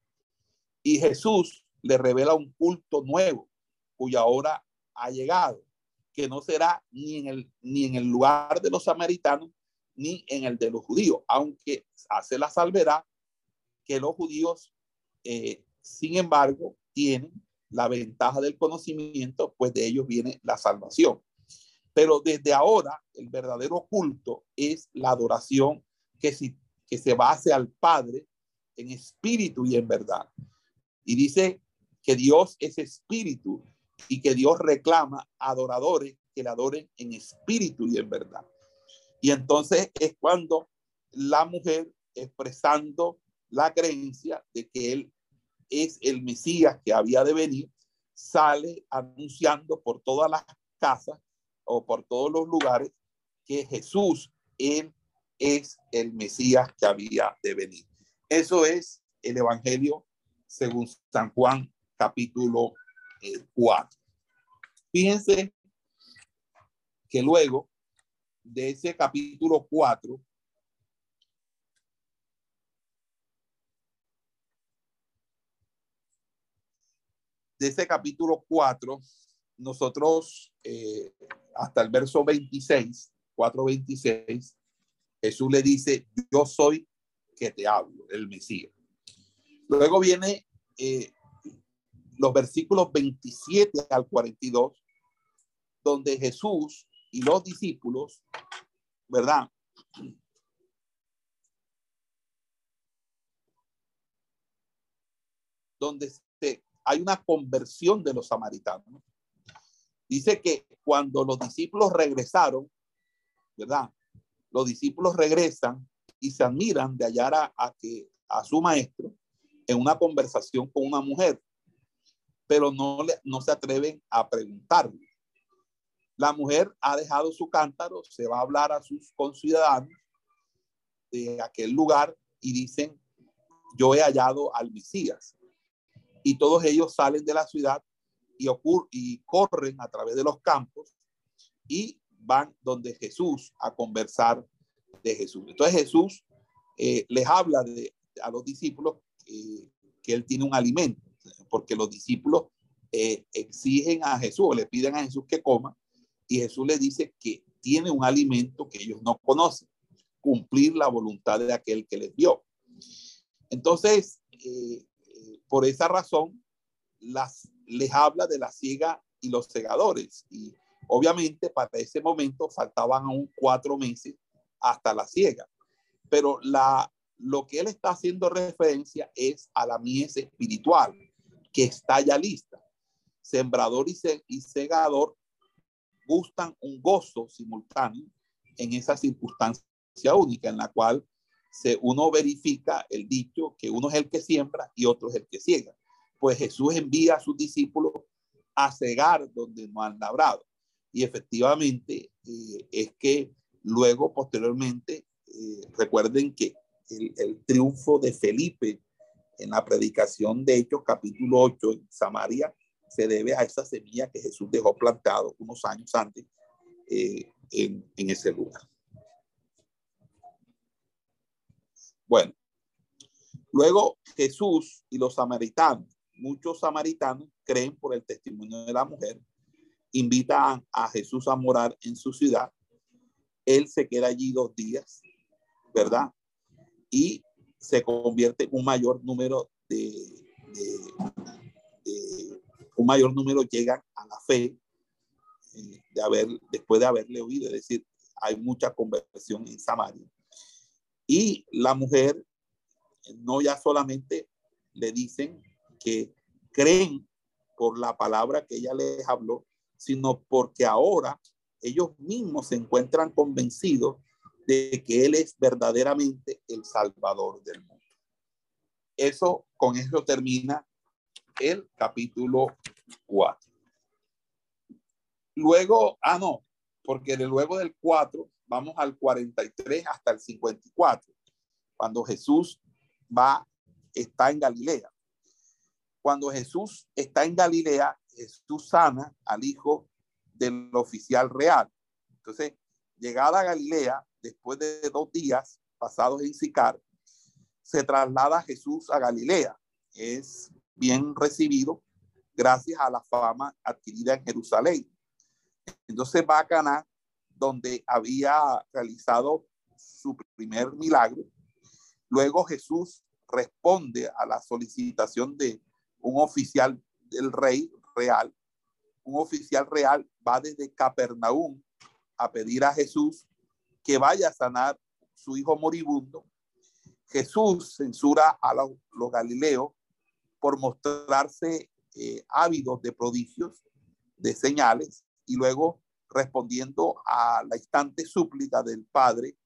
Y Jesús le revela un culto nuevo cuya hora ha llegado, que no será ni en el, ni en el lugar de los samaritanos ni en el de los judíos, aunque hace la salvedad que los judíos, eh, sin embargo, tienen la ventaja del conocimiento, pues de ellos viene la salvación. Pero desde ahora, el verdadero culto es la adoración que, si, que se base al Padre en espíritu y en verdad. Y dice que Dios es espíritu y que Dios reclama adoradores que le adoren en espíritu y en verdad. Y entonces es cuando la mujer expresando la creencia de que él es el Mesías que había de venir, sale anunciando por todas las casas o por todos los lugares que Jesús Él es el Mesías que había de venir. Eso es el Evangelio según San Juan capítulo 4. Eh, Fíjense que luego de ese capítulo 4, de ese capítulo 4, nosotros eh, hasta el verso 26, 4.26, Jesús le dice, yo soy que te hablo, el Mesías. Luego viene eh, los versículos 27 al 42, donde Jesús y los discípulos, ¿verdad? Donde hay una conversión de los samaritanos. Dice que cuando los discípulos regresaron, ¿verdad? Los discípulos regresan y se admiran de hallar a, que, a su maestro en una conversación con una mujer, pero no, le, no se atreven a preguntarle. La mujer ha dejado su cántaro, se va a hablar a sus conciudadanos de aquel lugar y dicen, yo he hallado al Mesías. Y todos ellos salen de la ciudad y, y corren a través de los campos y van donde Jesús a conversar de Jesús. Entonces Jesús eh, les habla de, a los discípulos eh, que él tiene un alimento, porque los discípulos eh, exigen a Jesús, le piden a Jesús que coma, y Jesús le dice que tiene un alimento que ellos no conocen, cumplir la voluntad de aquel que les dio. Entonces, eh, eh, por esa razón, les habla de la ciega y los segadores. Y obviamente para ese momento faltaban aún cuatro meses hasta la ciega. Pero lo que él está haciendo referencia es a la mies espiritual, que está ya lista. Sembrador y, segador gustan un gozo simultáneo en esa circunstancia única en la cual se, uno verifica el dicho que uno es el que siembra y otro es el que ciega. Pues Jesús envía a sus discípulos a cegar donde no han labrado. Y efectivamente eh, es que luego, posteriormente, eh, recuerden que el, triunfo de Felipe en la predicación de Hechos capítulo 8 en Samaria se debe a esa semilla que Jesús dejó plantado unos años antes eh, en, en ese lugar. Bueno, luego Jesús y los samaritanos, muchos samaritanos creen por el testimonio de la mujer, invitan a Jesús a morar en su ciudad. Él se queda allí dos días, ¿verdad? Y se convierte un mayor número de, un mayor número llegan a la fe eh, de haber, después de haberle oído, es decir, hay mucha conversión en Samaria. Y la mujer no ya solamente le dicen que creen por la palabra que ella les habló, sino porque ahora ellos mismos se encuentran convencidos de que Él es verdaderamente el Salvador del mundo. Eso, con eso termina el capítulo 4. Luego, ah, no, porque de luego del 4 vamos al 43 hasta el 54, cuando Jesús va, está en Galilea. Cuando Jesús está en Galilea, Jesús sana al hijo del oficial real. Entonces, llegada a Galilea, después de dos días pasados en Sicar, se traslada Jesús a Galilea. Es bien recibido gracias a la fama adquirida en Jerusalén. Entonces va a Caná, donde había realizado su primer milagro. Luego Jesús responde a la solicitación de un oficial del rey real. Un oficial real va desde Capernaum a pedir a Jesús que vaya a sanar su hijo moribundo. Jesús censura a los, los galileos por mostrarse eh, ávidos de prodigios, de señales, y luego respondiendo a la instante súplica del padre,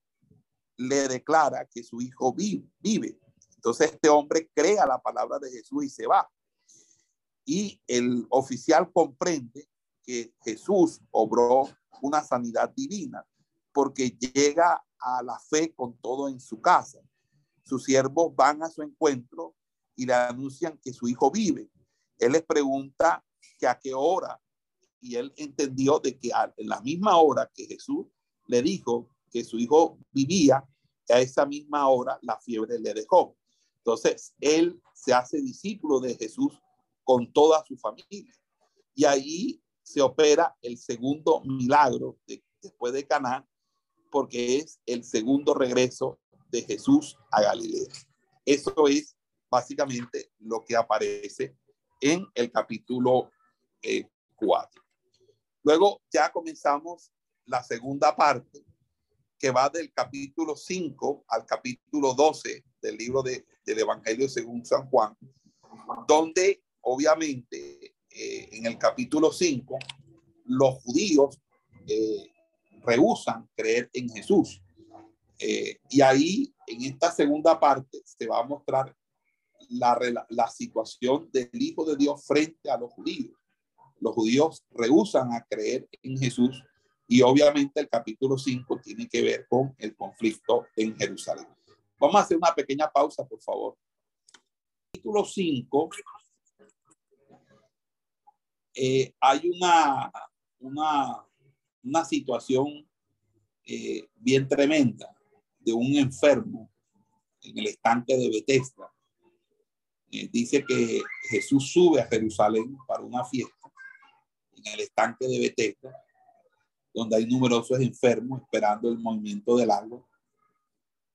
le declara que su hijo vive. Entonces este hombre crea la palabra de Jesús y se va. Y el oficial comprende que Jesús obró una sanidad divina porque llega a la fe con todo en su casa. Sus siervos van a su encuentro y le anuncian que su hijo vive. Él les pregunta que a qué hora y él entendió de que en la misma hora que Jesús le dijo que su hijo vivía, a esa misma hora la fiebre le dejó. Entonces, él se hace discípulo de Jesús con toda su familia. Y ahí se opera el segundo milagro después de Caná, porque es el segundo regreso de Jesús a Galilea. Eso es básicamente lo que aparece en el capítulo 4. Eh, Luego ya comenzamos la segunda parte, que va del capítulo 5 al capítulo 12 del libro de, del Evangelio según San Juan, donde obviamente eh, en el capítulo 5 los judíos eh, rehusan creer en Jesús. Eh, y ahí, en esta segunda parte, se va a mostrar la, la situación del Hijo de Dios frente a los judíos los judíos rehusan a creer en Jesús y obviamente el capítulo 5 tiene que ver con el conflicto en Jerusalén. Vamos a hacer una pequeña pausa, por favor. Capítulo 5, eh, hay una, una, una situación eh, bien tremenda de un enfermo en el estanque de Bethesda. Eh, dice que Jesús sube a Jerusalén para una fiesta en el estanque de Bethesda, donde hay numerosos enfermos esperando el movimiento del agua.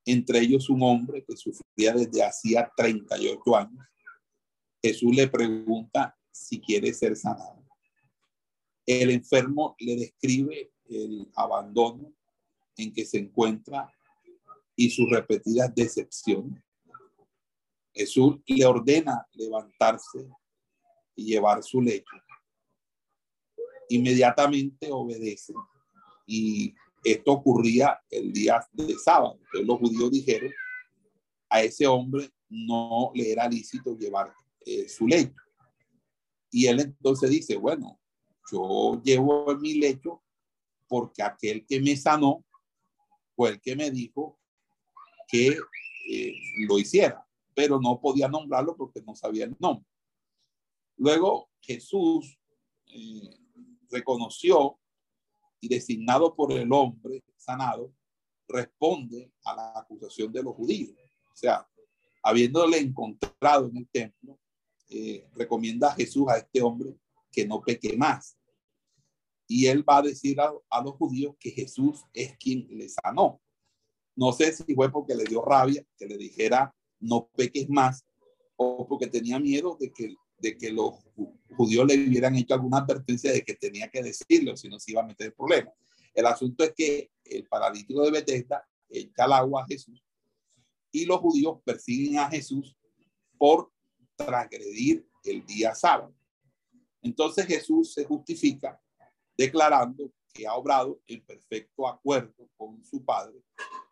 Entre ellos un hombre que sufría desde hacía 38 años. Jesús le pregunta si quiere ser sanado. El enfermo le describe el abandono en que se encuentra y sus repetidas decepciones. Jesús le ordena levantarse y llevar su lecho inmediatamente obedece. Y esto ocurría el día de sábado. Entonces los judíos dijeron, a ese hombre no le era lícito llevar eh, su lecho. Y él entonces dice, bueno, yo llevo mi lecho porque aquel que me sanó fue el que me dijo que eh, lo hiciera, pero no podía nombrarlo porque no sabía el nombre. Luego Jesús eh, reconoció y designado por el hombre sanado, responde a la acusación de los judíos. O sea, habiéndole encontrado en el templo, eh, recomienda a Jesús a este hombre que no peque más. Y él va a decir a, los judíos que Jesús es quien le sanó. No sé si fue porque le dio rabia que le dijera no peques más o porque tenía miedo de que de que los judíos le hubieran hecho alguna advertencia de que tenía que decirlo, si no iba a meter el problema. El asunto es que el paralítico de Bethesda echa al agua a Jesús y los judíos persiguen a Jesús por transgredir el día sábado. Entonces Jesús se justifica declarando que ha obrado en perfecto acuerdo con su Padre.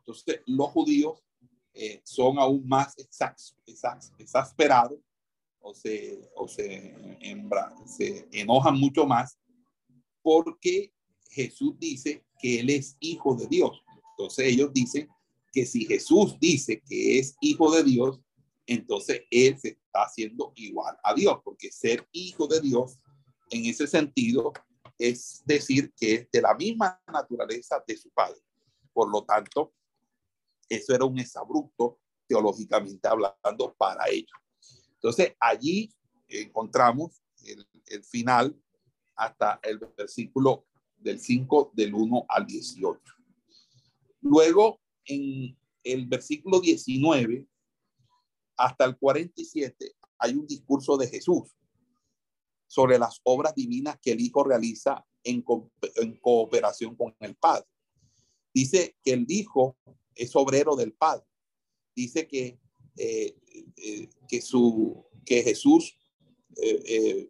Entonces los judíos eh, son aún más exasperados o se, o se, se enojan mucho más porque Jesús dice que Él es hijo de Dios. Entonces ellos dicen que si Jesús dice que es hijo de Dios, entonces Él se está haciendo igual a Dios, porque ser hijo de Dios en ese sentido es decir que es de la misma naturaleza de su padre. Por lo tanto, eso era un exabrupto teológicamente hablando para ellos. Entonces, allí encontramos el, final hasta el versículo del 5 del 1 al 18. Luego, en el versículo 19 hasta el 47, hay un discurso de Jesús sobre las obras divinas que el Hijo realiza en, cooperación con el Padre. Dice que el Hijo es obrero del Padre. Dice que eh, eh, que, su, que Jesús, eh,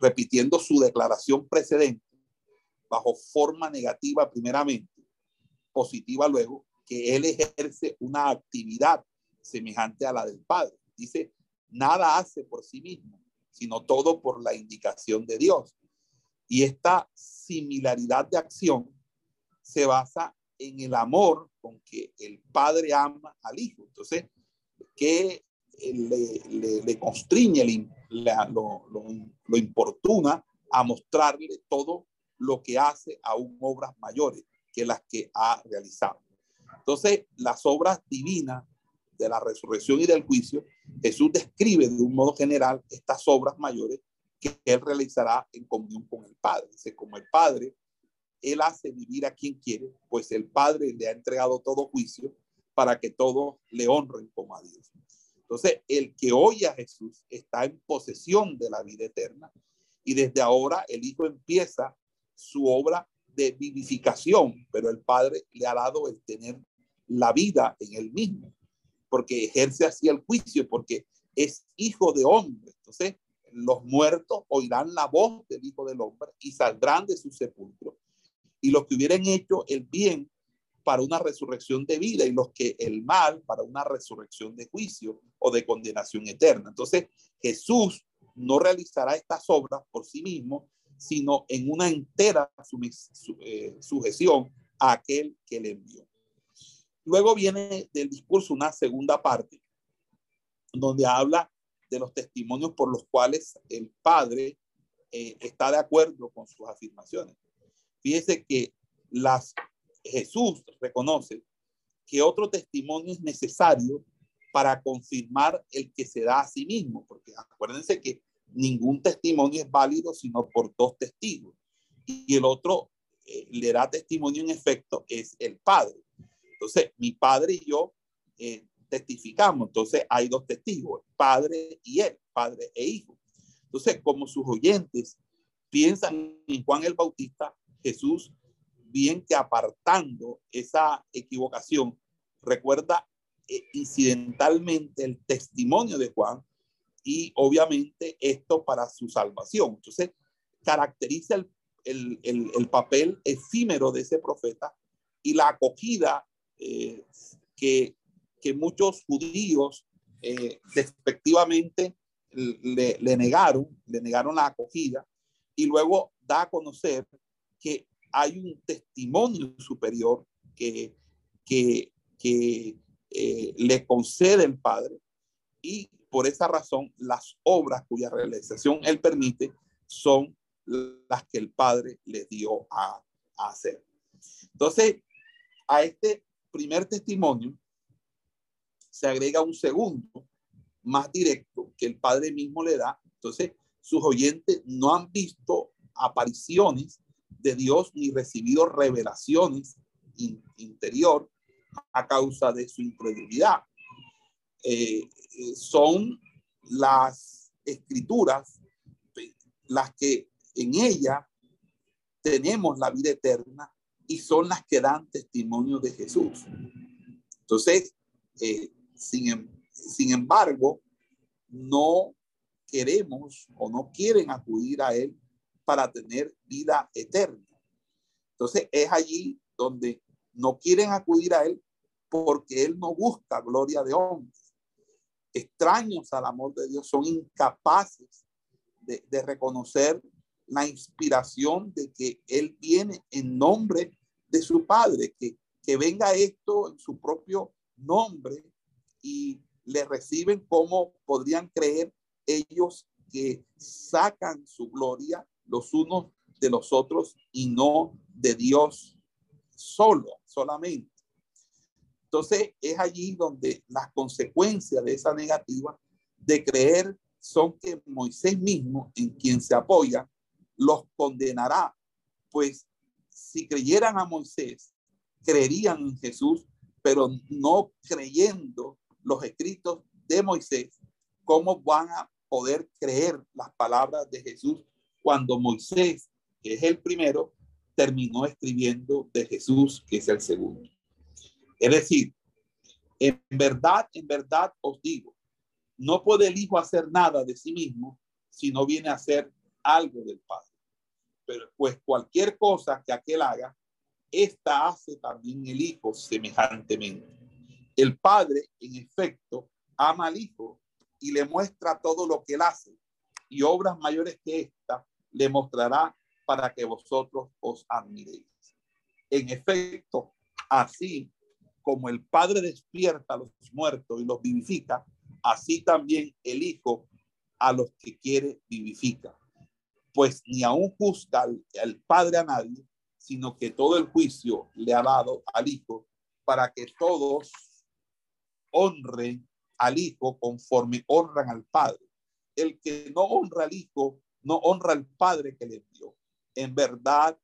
repitiendo su declaración precedente, bajo forma negativa primeramente, positiva luego, que él ejerce una actividad semejante a la del Padre. Dice, nada hace por sí mismo, sino todo por la indicación de Dios. Y esta similaridad de acción se basa en el amor con que el padre ama al hijo. Entonces, que le, le, constriñe, le, lo, lo, lo, importuna a mostrarle todo lo que hace aún obras mayores que las que ha realizado. Entonces, las obras divinas de la resurrección y del juicio, Jesús describe de un modo general estas obras mayores que él realizará en comunión con el Padre. Dice, como el Padre, él hace vivir a quien quiere, pues el Padre le ha entregado todo juicio para que todos le honren como a Dios. Entonces, el que oye a Jesús está en posesión de la vida eterna y desde ahora el Hijo empieza su obra de vivificación, pero el Padre le ha dado el tener la vida en él mismo, porque ejerce así el juicio, porque es hijo de hombre. Entonces, los muertos oirán la voz del Hijo del Hombre y saldrán de su sepulcro. Y los que hubieran hecho el bien para una resurrección de vida y los que el mal para una resurrección de juicio o de condenación eterna. Entonces, Jesús no realizará estas obras por sí mismo, sino en una entera eh, sujeción a aquel que le envió. Luego viene del discurso una segunda parte, donde habla de los testimonios por los cuales el Padre eh, está de acuerdo con sus afirmaciones. Fíjese que las, Jesús reconoce que otro testimonio es necesario para confirmar el que se da a sí mismo, porque acuérdense que ningún testimonio es válido sino por dos testigos. Y el otro eh, le da testimonio en efecto es el Padre. Entonces, mi Padre y yo eh, testificamos. Entonces, hay dos testigos, Padre y él, Padre e Hijo. Entonces, como sus oyentes piensan en Juan el Bautista, Jesús, bien que apartando esa equivocación, recuerda eh, incidentalmente el testimonio de Juan y obviamente esto para su salvación. Entonces, caracteriza el, el, papel efímero de ese profeta y la acogida eh, que, que, muchos judíos eh, despectivamente le, le, negaron, le negaron la acogida y luego da a conocer que hay un testimonio superior que, que, que eh, le concede el Padre y por esa razón, las obras cuya realización él permite son las que el Padre le dio a, hacer. Entonces, a este primer testimonio se agrega un segundo, más directo, que el Padre mismo le da. Entonces, sus oyentes no han visto apariciones de Dios ni recibido revelaciones interior a causa de su incredulidad. Eh, son las escrituras las que en ella tenemos la vida eterna y son las que dan testimonio de Jesús. Entonces, eh, sin, em, sin embargo, no queremos o no quieren acudir a Él para tener vida eterna. Entonces, es allí donde no quieren acudir a Él porque Él no busca gloria de hombres extraños al amor de Dios, son incapaces de, reconocer la inspiración de que Él viene en nombre de su Padre, que, que venga esto en su propio nombre y le reciben como podrían creer ellos que sacan su gloria los unos de los otros y no de Dios solo, solamente. Entonces es allí donde las consecuencias de esa negativa de creer son que Moisés mismo, en quien se apoya, los condenará, pues si creyeran a Moisés, creerían en Jesús, pero no creyendo los escritos de Moisés, ¿cómo van a poder creer las palabras de Jesús cuando Moisés, que es el primero, terminó escribiendo de Jesús, que es el segundo? Es decir, en verdad, en verdad os digo, no puede el Hijo hacer nada de sí mismo si no viene a hacer algo del Padre. Pues cualquier cosa que aquel haga, esta hace también el Hijo semejantemente. El Padre, en efecto, ama al Hijo y le muestra todo lo que él hace y obras mayores que esta le mostrará para que vosotros os admiréis. En efecto, Así como el Padre despierta a los muertos y los vivifica, así también el Hijo a los que quiere vivifica. Pues ni aún juzga el Padre a nadie, sino que todo el juicio le ha dado al Hijo para que todos honren al Hijo conforme honran al Padre. El que no honra al Hijo, no honra al Padre que le envió. En verdad,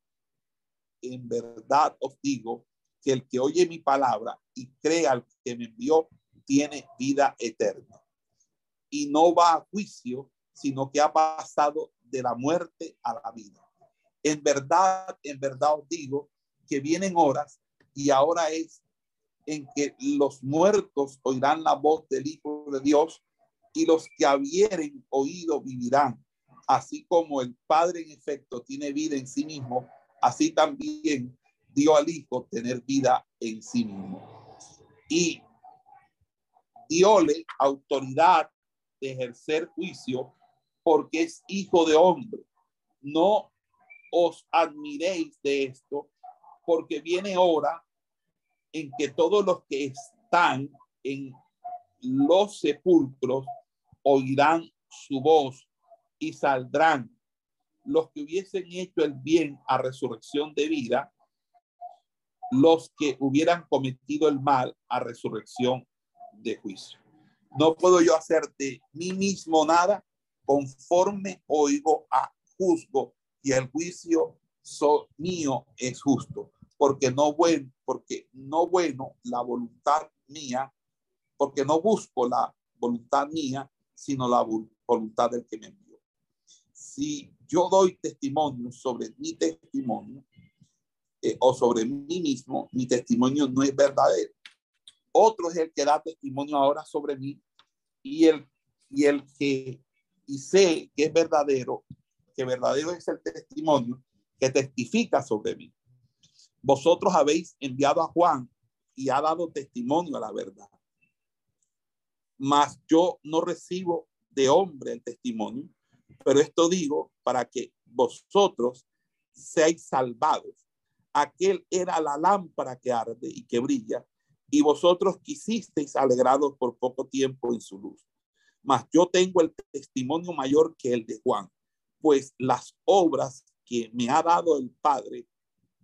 en verdad os digo que el que oye mi palabra y crea al que me envió, tiene vida eterna. Y no va a juicio, sino que ha pasado de la muerte a la vida. En verdad, en verdad os digo que vienen horas y ahora es en que los muertos oirán la voz del Hijo de Dios y los que habieren oído vivirán. Así como el Padre en efecto tiene vida en sí mismo, así también dio al Hijo tener vida en sí mismo. Y diole autoridad de ejercer juicio porque es hijo de hombre. No os admiréis de esto, porque viene hora en que todos los que están en los sepulcros oirán su voz y saldrán los que hubiesen hecho el bien a resurrección de vida, los que hubieran cometido el mal a resurrección de juicio. No puedo yo hacer de mí mismo nada conforme oigo a juzgo y el juicio mío es justo porque no bueno, porque no bueno la voluntad mía, porque no busco la voluntad mía, sino la voluntad del que me envió. Si yo doy testimonio sobre mi testimonio eh, o sobre mí mismo, mi testimonio no es verdadero. Otro es el que da testimonio ahora sobre mí y el, y el que y sé que es verdadero, que verdadero es el testimonio que testifica sobre mí. Vosotros habéis enviado a Juan y ha dado testimonio a la verdad. Mas yo no recibo de hombre el testimonio, pero esto digo para que vosotros seáis salvados. Aquel era la lámpara que arde y que brilla, y vosotros quisisteis alegrados por poco tiempo en su luz. Mas yo tengo el testimonio mayor que el de Juan, pues las obras que me ha dado el Padre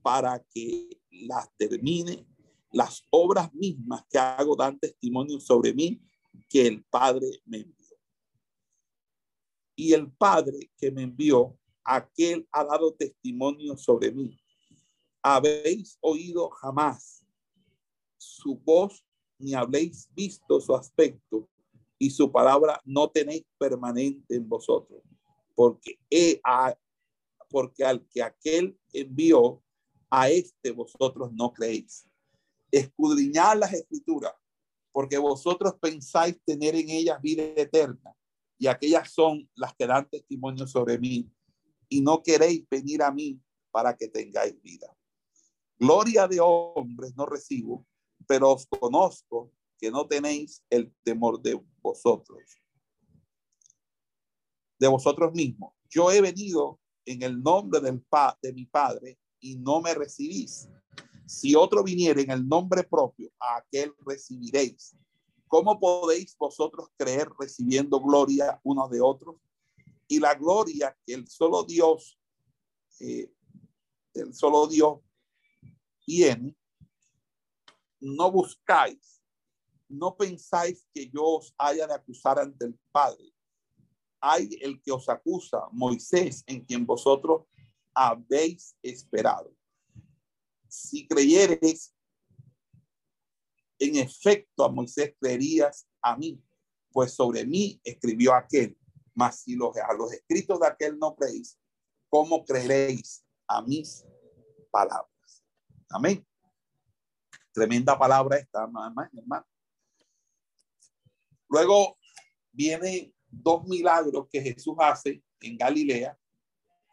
para que las termine, las obras mismas que hago dan testimonio sobre mí que el Padre me envió. Y el Padre que me envió, aquel ha dado testimonio sobre mí. Habéis oído jamás su voz, ni habéis visto su aspecto, y su palabra no tenéis permanente en vosotros, porque, he, porque al que aquel envió, a este vosotros no creéis. Escudriñad las escrituras, porque vosotros pensáis tener en ellas vida eterna, y aquellas son las que dan testimonio sobre mí, y no queréis venir a mí para que tengáis vida. Gloria de hombres no recibo, pero os conozco que no tenéis el temor de vosotros, de vosotros mismos. Yo he venido en el nombre de mi Padre y no me recibís. Si otro viniere en el nombre propio, a aquel recibiréis. ¿Cómo podéis vosotros creer recibiendo gloria unos de otros? Y la gloria que el solo Dios, eh, el solo Dios tiene, no buscáis, no pensáis que yo os haya de acusar ante el Padre. Hay el que os acusa, Moisés, en quien vosotros habéis esperado. Si creyeres, en efecto a Moisés creerías a mí, pues sobre mí escribió aquel. Mas si los, a los escritos de aquel no creéis, ¿cómo creeréis a mis palabras? Amén. Tremenda palabra esta, hermano. Luego vienen dos milagros que Jesús hace en Galilea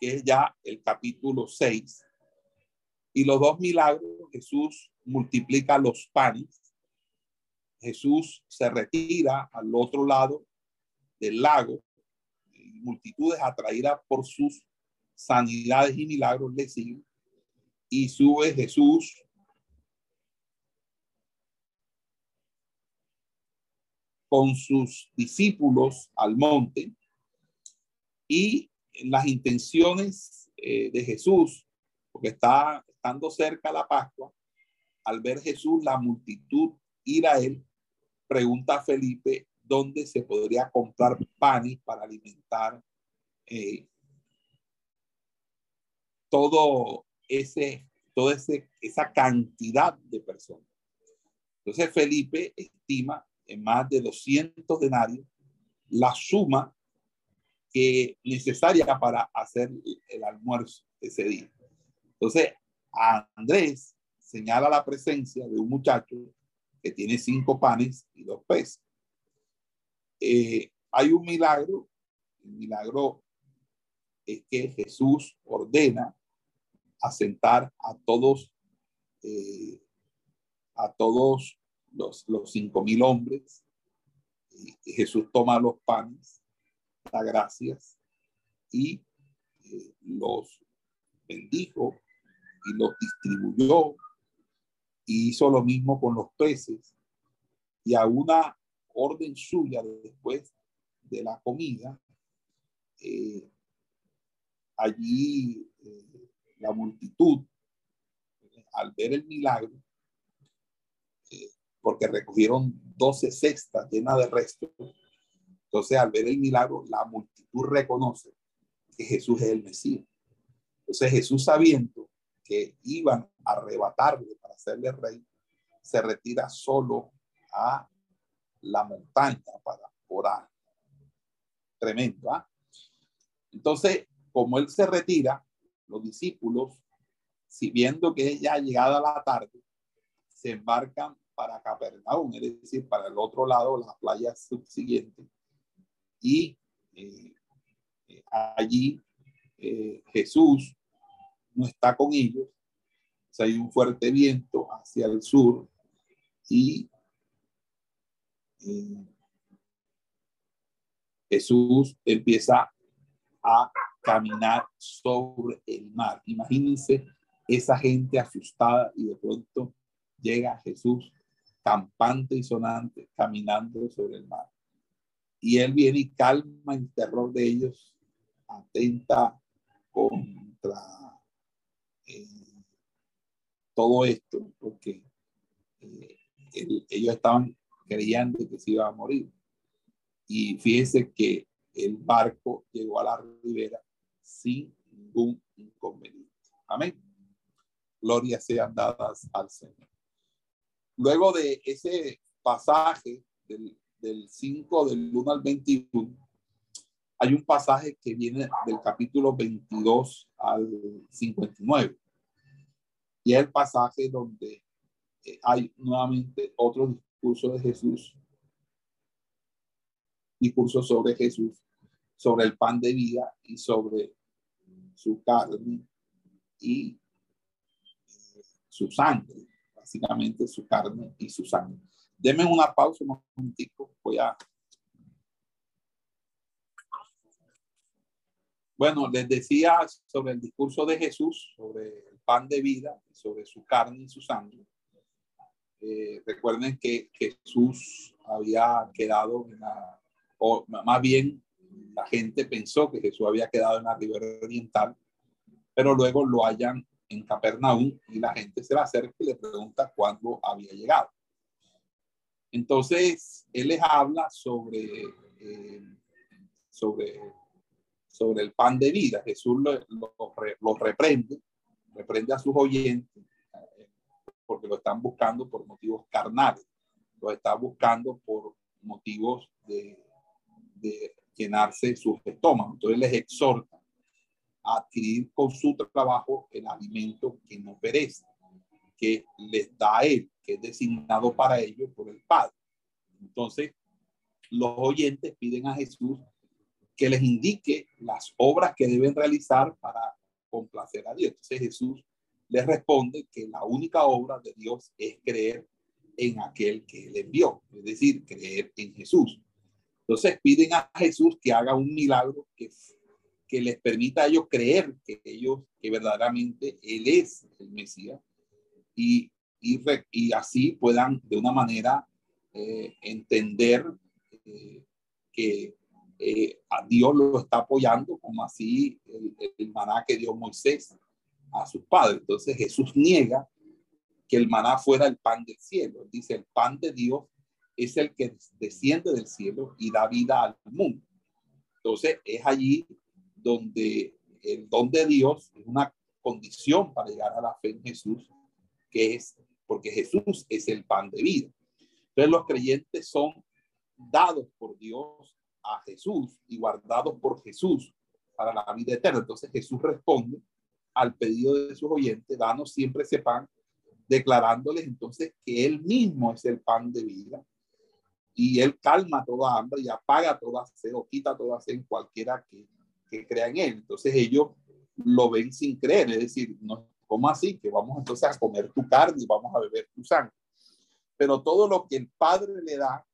que es ya el capítulo 6. Y los dos milagros, Jesús multiplica los panes, Jesús se retira al otro lado del lago, multitudes atraídas por sus sanidades y milagros le siguen, y sube Jesús con sus discípulos al monte y las intenciones eh, de Jesús, porque está estando cerca la Pascua, al ver Jesús la multitud ir a él, pregunta a Felipe dónde se podría comprar panes para alimentar eh, todo ese, toda esa cantidad de personas. Entonces Felipe estima en más de 200 denarios la suma que necesaria para hacer el almuerzo ese día. Entonces, Andrés señala la presencia de un muchacho que tiene cinco panes y dos peces. Eh, hay un milagro, el milagro es que Jesús ordena asentar a todos, eh, a todos los, los cinco mil hombres. Jesús toma los panes, da gracias y eh, los bendijo y los distribuyó y hizo lo mismo con los peces y a una orden suya después de la comida eh, allí eh, la multitud al ver el milagro porque recogieron 12 cestas llenas de restos. Entonces, al ver el milagro, la multitud reconoce que Jesús es el Mesías. Entonces, Jesús sabiendo que iban a arrebatarle para hacerle rey, se retira solo a la montaña para orar. Tremendo, ¿ah? Entonces, como él se retira, los discípulos, si viendo que ya llegada la tarde, se embarcan para Capernaum, es decir, para el otro lado, la playa subsiguiente. Y eh, eh, allí eh, Jesús no está con ellos. O hay un fuerte viento hacia el sur y Jesús empieza a caminar sobre el mar. Imagínense esa gente asustada y de pronto llega Jesús campante y sonante, caminando sobre el mar. Y él viene y calma el terror de ellos, atenta contra eh, todo esto, porque eh, ellos estaban creyendo que se iba a morir. Y fíjense que el barco llegó a la ribera sin ningún inconveniente. Amén. Gloria sean dadas al Señor. Luego de ese pasaje del, del 5, del 1 al 21, hay un pasaje que viene del capítulo 22 al 59. Y es el pasaje donde eh, hay nuevamente otro discurso de Jesús, discurso sobre Jesús, sobre el pan de vida y sobre su carne y su sangre básicamente su carne y su sangre. Deme una pausa un momentico, voy a... Bueno, les decía sobre el discurso de Jesús, sobre el pan de vida, sobre su carne y su sangre. Eh, recuerden que Jesús había quedado en la, o más bien la gente pensó que Jesús había quedado en la ribera oriental, pero luego lo hayan en Capernaum y la gente se le acerca y le pregunta cuándo había llegado. Entonces, él les habla sobre, eh, sobre, sobre el pan de vida. Jesús lo, reprende, reprende a sus oyentes eh, porque lo están buscando por motivos carnales, lo está buscando por motivos de, de llenarse sus estómagos. Entonces les exhorta adquirir con su trabajo el alimento que no perece, que les da a él, que es designado para ellos por el Padre. Entonces, los oyentes piden a Jesús que les indique las obras que deben realizar para complacer a Dios. Entonces Jesús les responde que la única obra de Dios es creer en aquel que él envió, es decir, creer en Jesús. Entonces piden a Jesús que haga un milagro que que les permita a ellos creer que ellos, que verdaderamente Él es el Mesías y, y, así puedan de una manera eh, entender eh, que eh, a Dios lo está apoyando, como así el, el, maná que dio Moisés a sus padres. Entonces Jesús niega que el maná fuera el pan del cielo. Dice, el pan de Dios es el que desciende del cielo y da vida al mundo. Entonces es allí donde el don de Dios es una condición para llegar a la fe en Jesús, que es porque Jesús es el pan de vida. Entonces los creyentes son dados por Dios a Jesús y guardados por Jesús para la vida eterna. Entonces Jesús responde al pedido de sus oyentes, danos siempre ese pan, declarándoles entonces que Él mismo es el pan de vida y Él calma toda hambre y apaga toda sed o quita toda sed en cualquiera que, que crea en Él. Entonces ellos lo ven sin creer, es decir, no, ¿cómo así? Que vamos entonces a comer tu carne y vamos a beber tu sangre. Pero todo lo que el Padre le da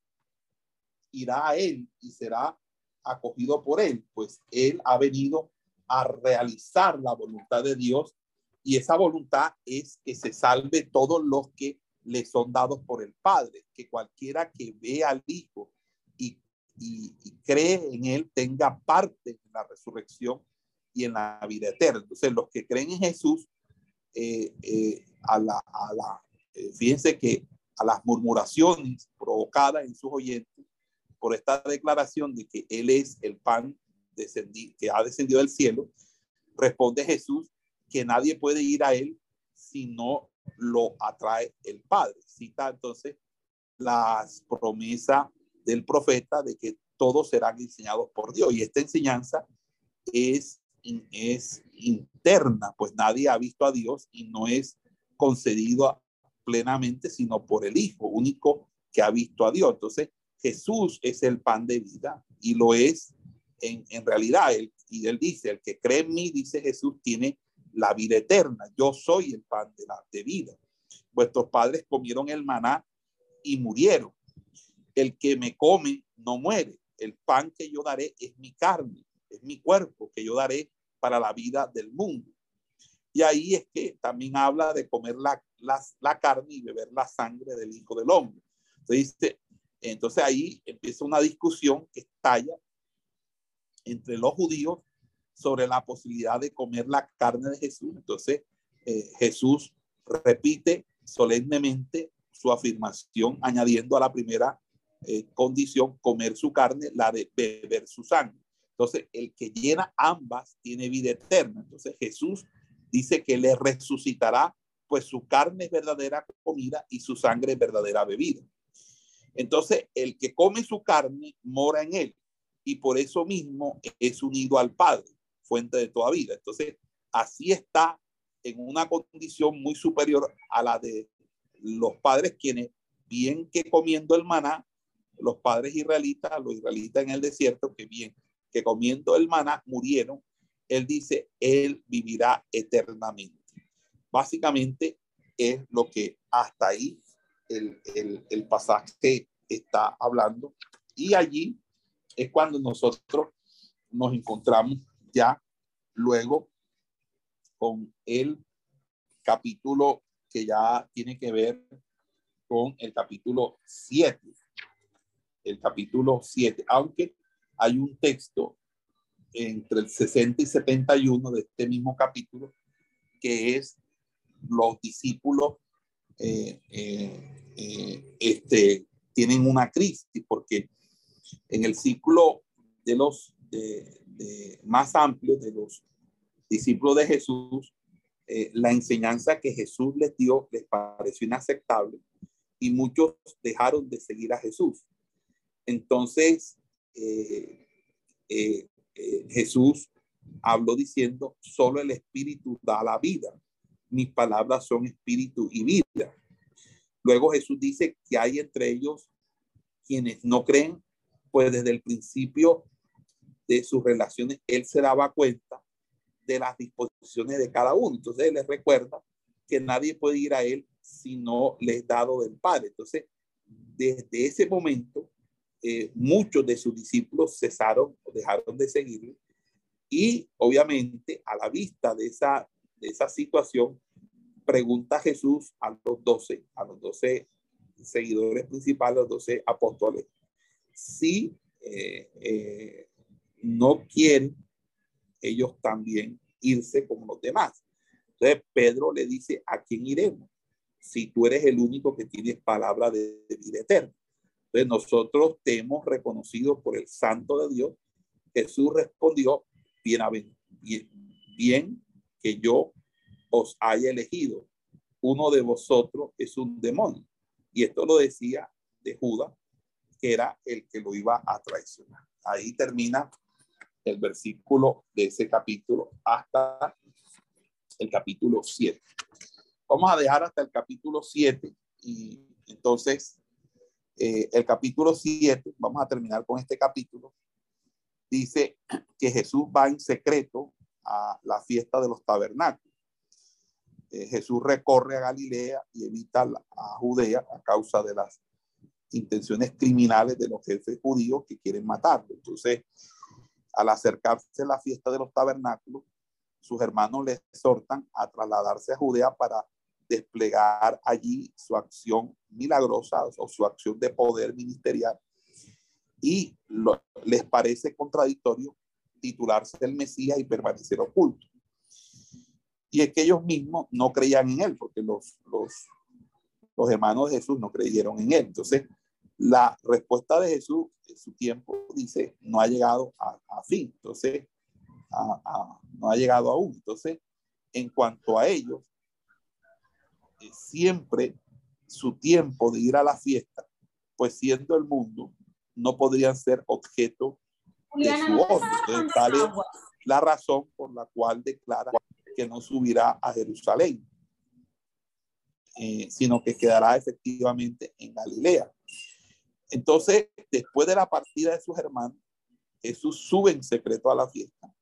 irá a Él y será acogido por Él, pues Él ha venido a realizar la voluntad de Dios y esa voluntad es que se salve todos los que le son dados por el Padre, que cualquiera que vea al Hijo y, cree en Él tenga parte en la resurrección y en la vida eterna. Entonces, los que creen en Jesús, eh, eh, a la, a la eh, fíjense que a las murmuraciones provocadas en sus oyentes por esta declaración de que Él es el pan que ha descendido del cielo, responde Jesús que nadie puede ir a Él si no lo atrae el Padre. Cita entonces las promesas del profeta de que todos serán enseñados por Dios. Y esta enseñanza es es interna, pues nadie ha visto a Dios y no es concedido plenamente, sino por el Hijo único que ha visto a Dios. Entonces, Jesús es el pan de vida y lo es en, en realidad. Él, y él dice, el que cree en mí, dice Jesús, tiene la vida eterna. Yo soy el pan de la de vida. Vuestros padres comieron el maná y murieron. El que me come no muere. El pan que yo daré es mi carne es mi cuerpo que yo daré para la vida del mundo. Y ahí es que también habla de comer la, la, carne y beber la sangre del Hijo del Hombre. Entonces, entonces ahí empieza una discusión que estalla entre los judíos sobre la posibilidad de comer la carne de Jesús. Entonces eh, Jesús repite solemnemente su afirmación, añadiendo a la primera eh, condición, comer su carne, la de beber su sangre. Entonces, el que llena ambas tiene vida eterna. Entonces, Jesús dice que le resucitará, pues su carne es verdadera comida y su sangre es verdadera bebida. Entonces, el que come su carne mora en él y por eso mismo es unido al Padre, fuente de toda vida. Entonces, así está en una condición muy superior a la de los padres quienes, bien que comiendo el maná, los padres israelitas, los israelitas en el desierto, que bien que comiendo el maná murieron, él dice, él vivirá eternamente. Básicamente es lo que hasta ahí el, el, el pasaje está hablando. Y allí es cuando nosotros nos encontramos ya luego con el capítulo que ya tiene que ver con el capítulo 7. El capítulo 7, aunque hay un texto entre el 60 y 71 de este mismo capítulo que es los discípulos eh, eh, eh, este, tienen una crisis porque en el ciclo de los más amplio de los discípulos de Jesús, la enseñanza que Jesús les dio les pareció inaceptable y muchos dejaron de seguir a Jesús. Entonces, eh, eh, eh, Jesús habló diciendo, solo el Espíritu da la vida. Mis palabras son espíritu y vida. Luego Jesús dice que hay entre ellos quienes no creen, pues desde el principio de sus relaciones, Él se daba cuenta de las disposiciones de cada uno. Entonces Él les recuerda que nadie puede ir a Él si no le es dado del Padre. Entonces, desde ese momento, eh, muchos de sus discípulos cesaron o dejaron de seguirle. Y obviamente a la vista de esa, de esa situación, pregunta Jesús a los doce, a los doce seguidores principales, los doce apóstoles, si eh, eh, no quieren ellos también irse como los demás. Entonces Pedro le dice, ¿a quién iremos? Si tú eres el único que tienes palabra de, vida eterna. Entonces nosotros te hemos reconocido por el santo de Dios. Jesús respondió, bien, bien, que yo os haya elegido. Uno de vosotros es un demonio. Y esto lo decía de Judas, que era el que lo iba a traicionar. Ahí termina el versículo de ese capítulo hasta el capítulo 7. Vamos a dejar hasta el capítulo 7 y entonces eh, el capítulo 7, vamos a terminar con este capítulo, dice que Jesús va en secreto a la fiesta de los tabernáculos. Eh, Jesús recorre a Galilea y evita a Judea a causa de las intenciones criminales de los jefes judíos que quieren matarlo. Entonces, al acercarse a la fiesta de los tabernáculos, sus hermanos le exhortan a trasladarse a Judea para desplegar allí su acción milagrosa o su acción de poder ministerial. Y les parece contradictorio titularse el Mesías y permanecer oculto. Y es que ellos mismos no creían en él, porque los, los, los hermanos de Jesús no creyeron en él. Entonces, la respuesta de Jesús en su tiempo dice, no ha llegado a, fin, entonces, no ha llegado aún. Entonces, en cuanto a ellos, siempre su tiempo de ir a la fiesta, pues siendo el mundo, no podrían ser objeto de su odio. La razón por la cual declara que no subirá a Jerusalén, eh, sino que quedará efectivamente en Galilea. Entonces, después de la partida de sus hermanos, Jesús sube en secreto a la fiesta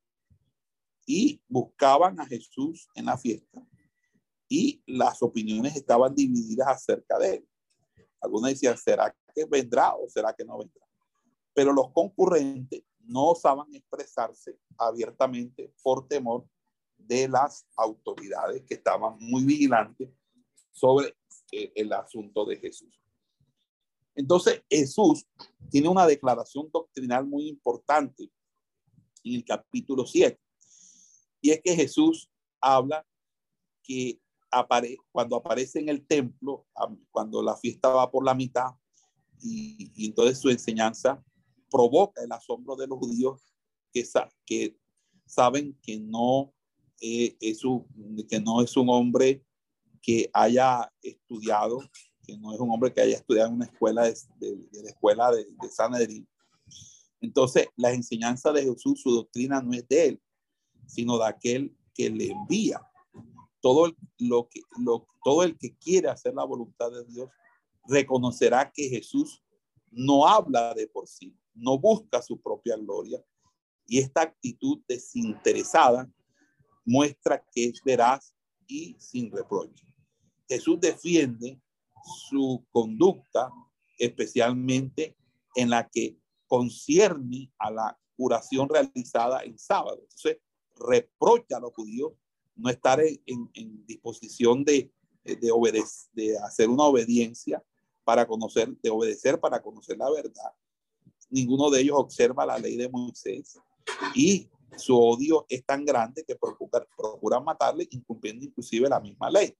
y buscaban a Jesús en la fiesta y las opiniones estaban divididas acerca de él. Algunos decían, ¿será que vendrá o será que no vendrá? Pero los concurrentes no osaban expresarse abiertamente por temor de las autoridades que estaban muy vigilantes sobre eh, el asunto de Jesús. Entonces, Jesús tiene una declaración doctrinal muy importante en el capítulo 7. Y es que Jesús habla que cuando aparece en el templo, cuando la fiesta va por la mitad, y, entonces su enseñanza provoca el asombro de los judíos que, que saben que no, eh, es un, que no es un hombre que haya estudiado que no es un hombre que haya estudiado en una escuela de, la escuela de, de Sanedrín. Entonces, la enseñanza de Jesús, su doctrina no es de él, sino de aquel que le envía. Todo el, lo que, todo el que quiere hacer la voluntad de Dios reconocerá que Jesús no habla de por sí, no busca su propia gloria. Y esta actitud desinteresada muestra que es veraz y sin reproche. Jesús defiende su conducta, especialmente en la que concierne a la curación realizada en sábado. Entonces, reprocha a los judíos no estar en, disposición de, de, obedecer, de hacer una obediencia para conocer, de obedecer para conocer la verdad. Ninguno de ellos observa la ley de Moisés y su odio es tan grande que procuran, procuran matarle, incumpliendo inclusive la misma ley.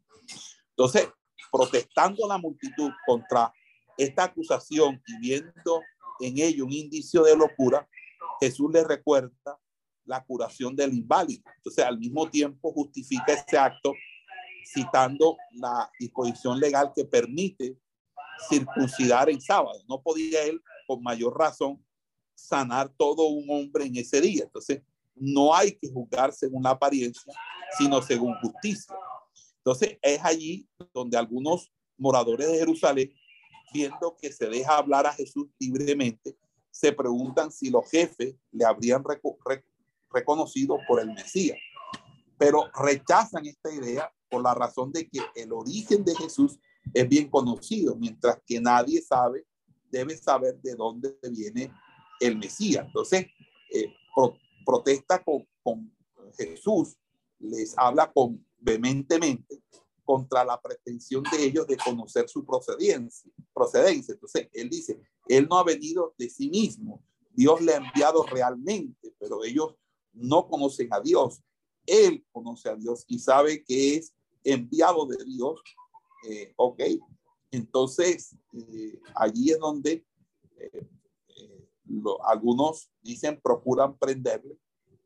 Entonces, protestando la multitud contra esta acusación y viendo en ello un indicio de locura, Jesús le recuerda la curación del inválido. Entonces, al mismo tiempo justifica este acto citando la disposición legal que permite circuncidar en sábado. No podía él, con mayor razón, sanar todo un hombre en ese día. Entonces, no hay que juzgar según la apariencia, sino según justicia. Entonces es allí donde algunos moradores de Jerusalén, viendo que se deja hablar a Jesús libremente, se preguntan si los jefes le habrían reconocido por el Mesías. Pero rechazan esta idea por la razón de que el origen de Jesús es bien conocido, mientras que nadie sabe, debe saber de dónde viene el Mesías. Entonces, eh, protesta con, con Jesús, les habla con vehementemente contra la pretensión de ellos de conocer su procedencia. procedencia. Entonces, él dice, él no ha venido de sí mismo, Dios le ha enviado realmente, pero ellos no conocen a Dios. Él conoce a Dios y sabe que es enviado de Dios. Eh, ok, entonces eh, allí es donde eh, algunos dicen procuran prenderle,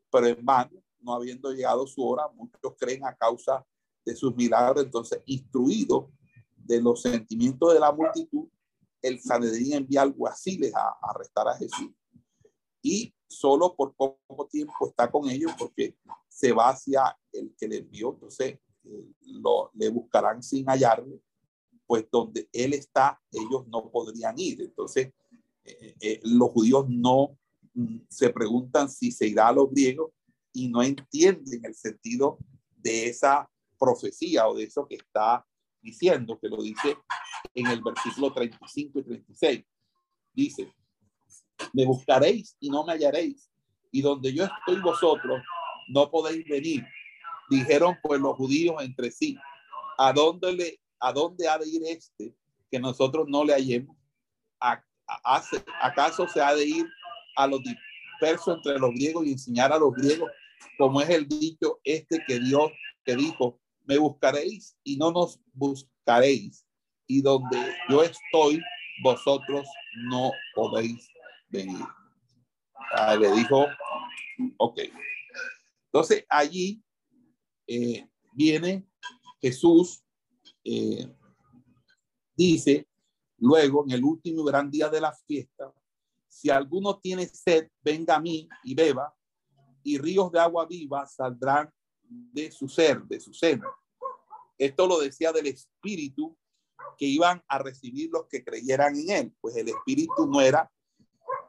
pero en vano, no habiendo llegado su hora, muchos creen a causa de sus milagros, entonces instruido de los sentimientos de la multitud, el Sanedrín envía alguaciles a, a arrestar a Jesús. Y solo por poco tiempo está con ellos porque se va hacia el que le envió. Entonces eh, lo, le buscarán sin hallarle, pues donde él está, ellos no podrían ir. Entonces eh, eh, los judíos no mm, se preguntan si se irá a los griegos y no entienden el sentido de esa profecía o de eso que está diciendo, que lo dice en el versículo 35 y 36. Dice, me buscaréis y no me hallaréis, y donde yo estoy vosotros, no podéis venir. Dijeron pues los judíos entre sí, ¿a dónde, le, a dónde ha de ir este que nosotros no le hallemos? ¿A, ¿Acaso se ha de ir a los dispersos entre los griegos y enseñar a los griegos, como es el dicho este que Dios que dijo, me buscaréis y no nos buscaréis, y donde yo estoy, vosotros no podéis venir. Ah, le dijo, ok. Entonces allí eh, viene Jesús, eh, dice, luego en el último gran día de la fiesta, si alguno tiene sed, venga a mí y beba, y ríos de agua viva saldrán de su ser, de su seno. Esto lo decía del Espíritu que iban a recibir los que creyeran en él, pues el Espíritu no era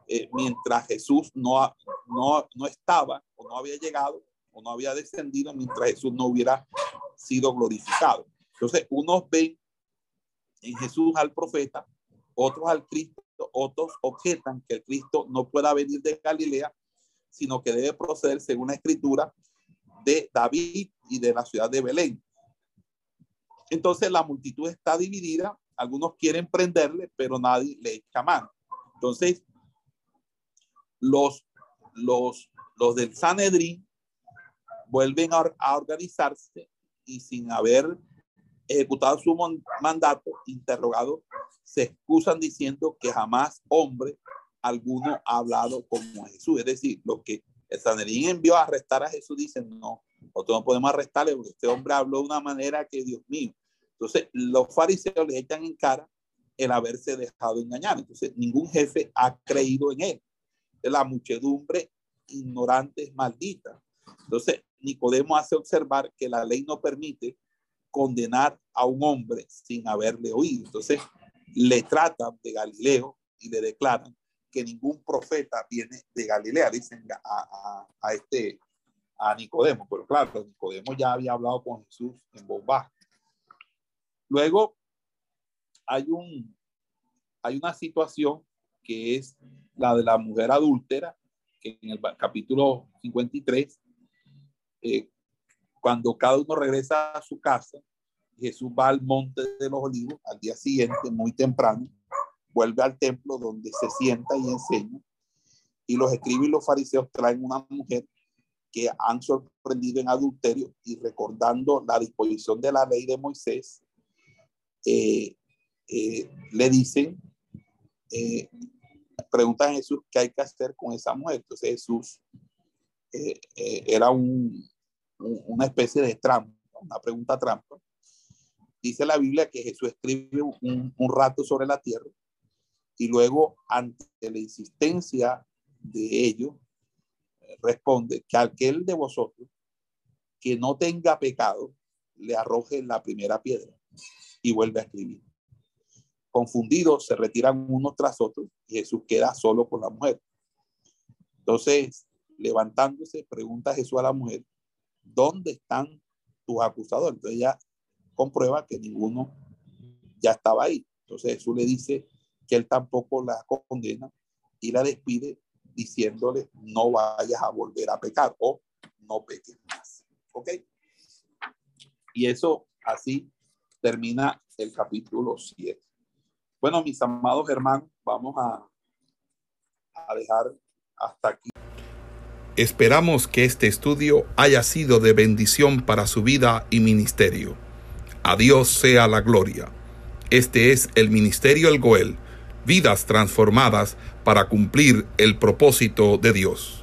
eh, mientras Jesús no, no, no estaba o no había llegado o no había descendido, mientras Jesús no hubiera sido glorificado. Entonces, unos ven en Jesús al profeta, otros al Cristo, otros objetan que el Cristo no pueda venir de Galilea, sino que debe proceder según la escritura de David y de la ciudad de Belén. Entonces la multitud está dividida, algunos quieren prenderle, pero nadie le echa mano. Entonces, los, los, los del Sanedrín vuelven a, organizarse y sin haber ejecutado su mandato, interrogado, se excusan diciendo que jamás hombre alguno ha hablado como Jesús. Es decir, lo que el Sanedrín envió a arrestar a Jesús, dicen, no, nosotros no podemos arrestarle porque este hombre habló de una manera que, Dios mío. Entonces, los fariseos le echan en cara el haberse dejado engañar. Entonces, ningún jefe ha creído en él de la muchedumbre ignorante es maldita. Entonces, Nicodemo hace observar que la ley no permite condenar a un hombre sin haberle oído. Entonces, le tratan de Galileo y le declaran que ningún profeta viene de Galilea, dicen a, a, este, a Nicodemo. Pero claro, Nicodemo ya había hablado con Jesús en voz Luego, hay, un, hay una situación que es la de la mujer adúltera, que en el capítulo 53, eh, cuando cada uno regresa a su casa, Jesús va al monte de los olivos al día siguiente, muy temprano, vuelve al templo donde se sienta y enseña, y los escribas y los fariseos traen una mujer que han sorprendido en adulterio y recordando la disposición de la ley de Moisés, eh, eh, le dicen, pregunta a Jesús qué hay que hacer con esa mujer. Entonces Jesús eh, eh, era un, una especie de trampa, una pregunta trampa. Dice la Biblia que Jesús escribe un, un rato sobre la tierra y luego ante la insistencia de ellos responde que aquel de vosotros que no tenga pecado le arroje la primera piedra y vuelve a escribir. Confundidos se retiran unos tras otros y Jesús queda solo con la mujer. Entonces, levantándose, pregunta Jesús a la mujer, ¿dónde están tus acusadores? Entonces ella comprueba que ninguno ya estaba ahí. Entonces Jesús le dice que él tampoco la condena y la despide diciéndole no vayas a volver a pecar o no peques más. ¿Ok? Y eso así termina el capítulo 7. Bueno, mis amados hermanos, vamos a, a dejar hasta aquí. Esperamos que este estudio haya sido de bendición para su vida y ministerio. A Dios sea la gloria. Este es el Ministerio El Goel, vidas transformadas para cumplir el propósito de Dios.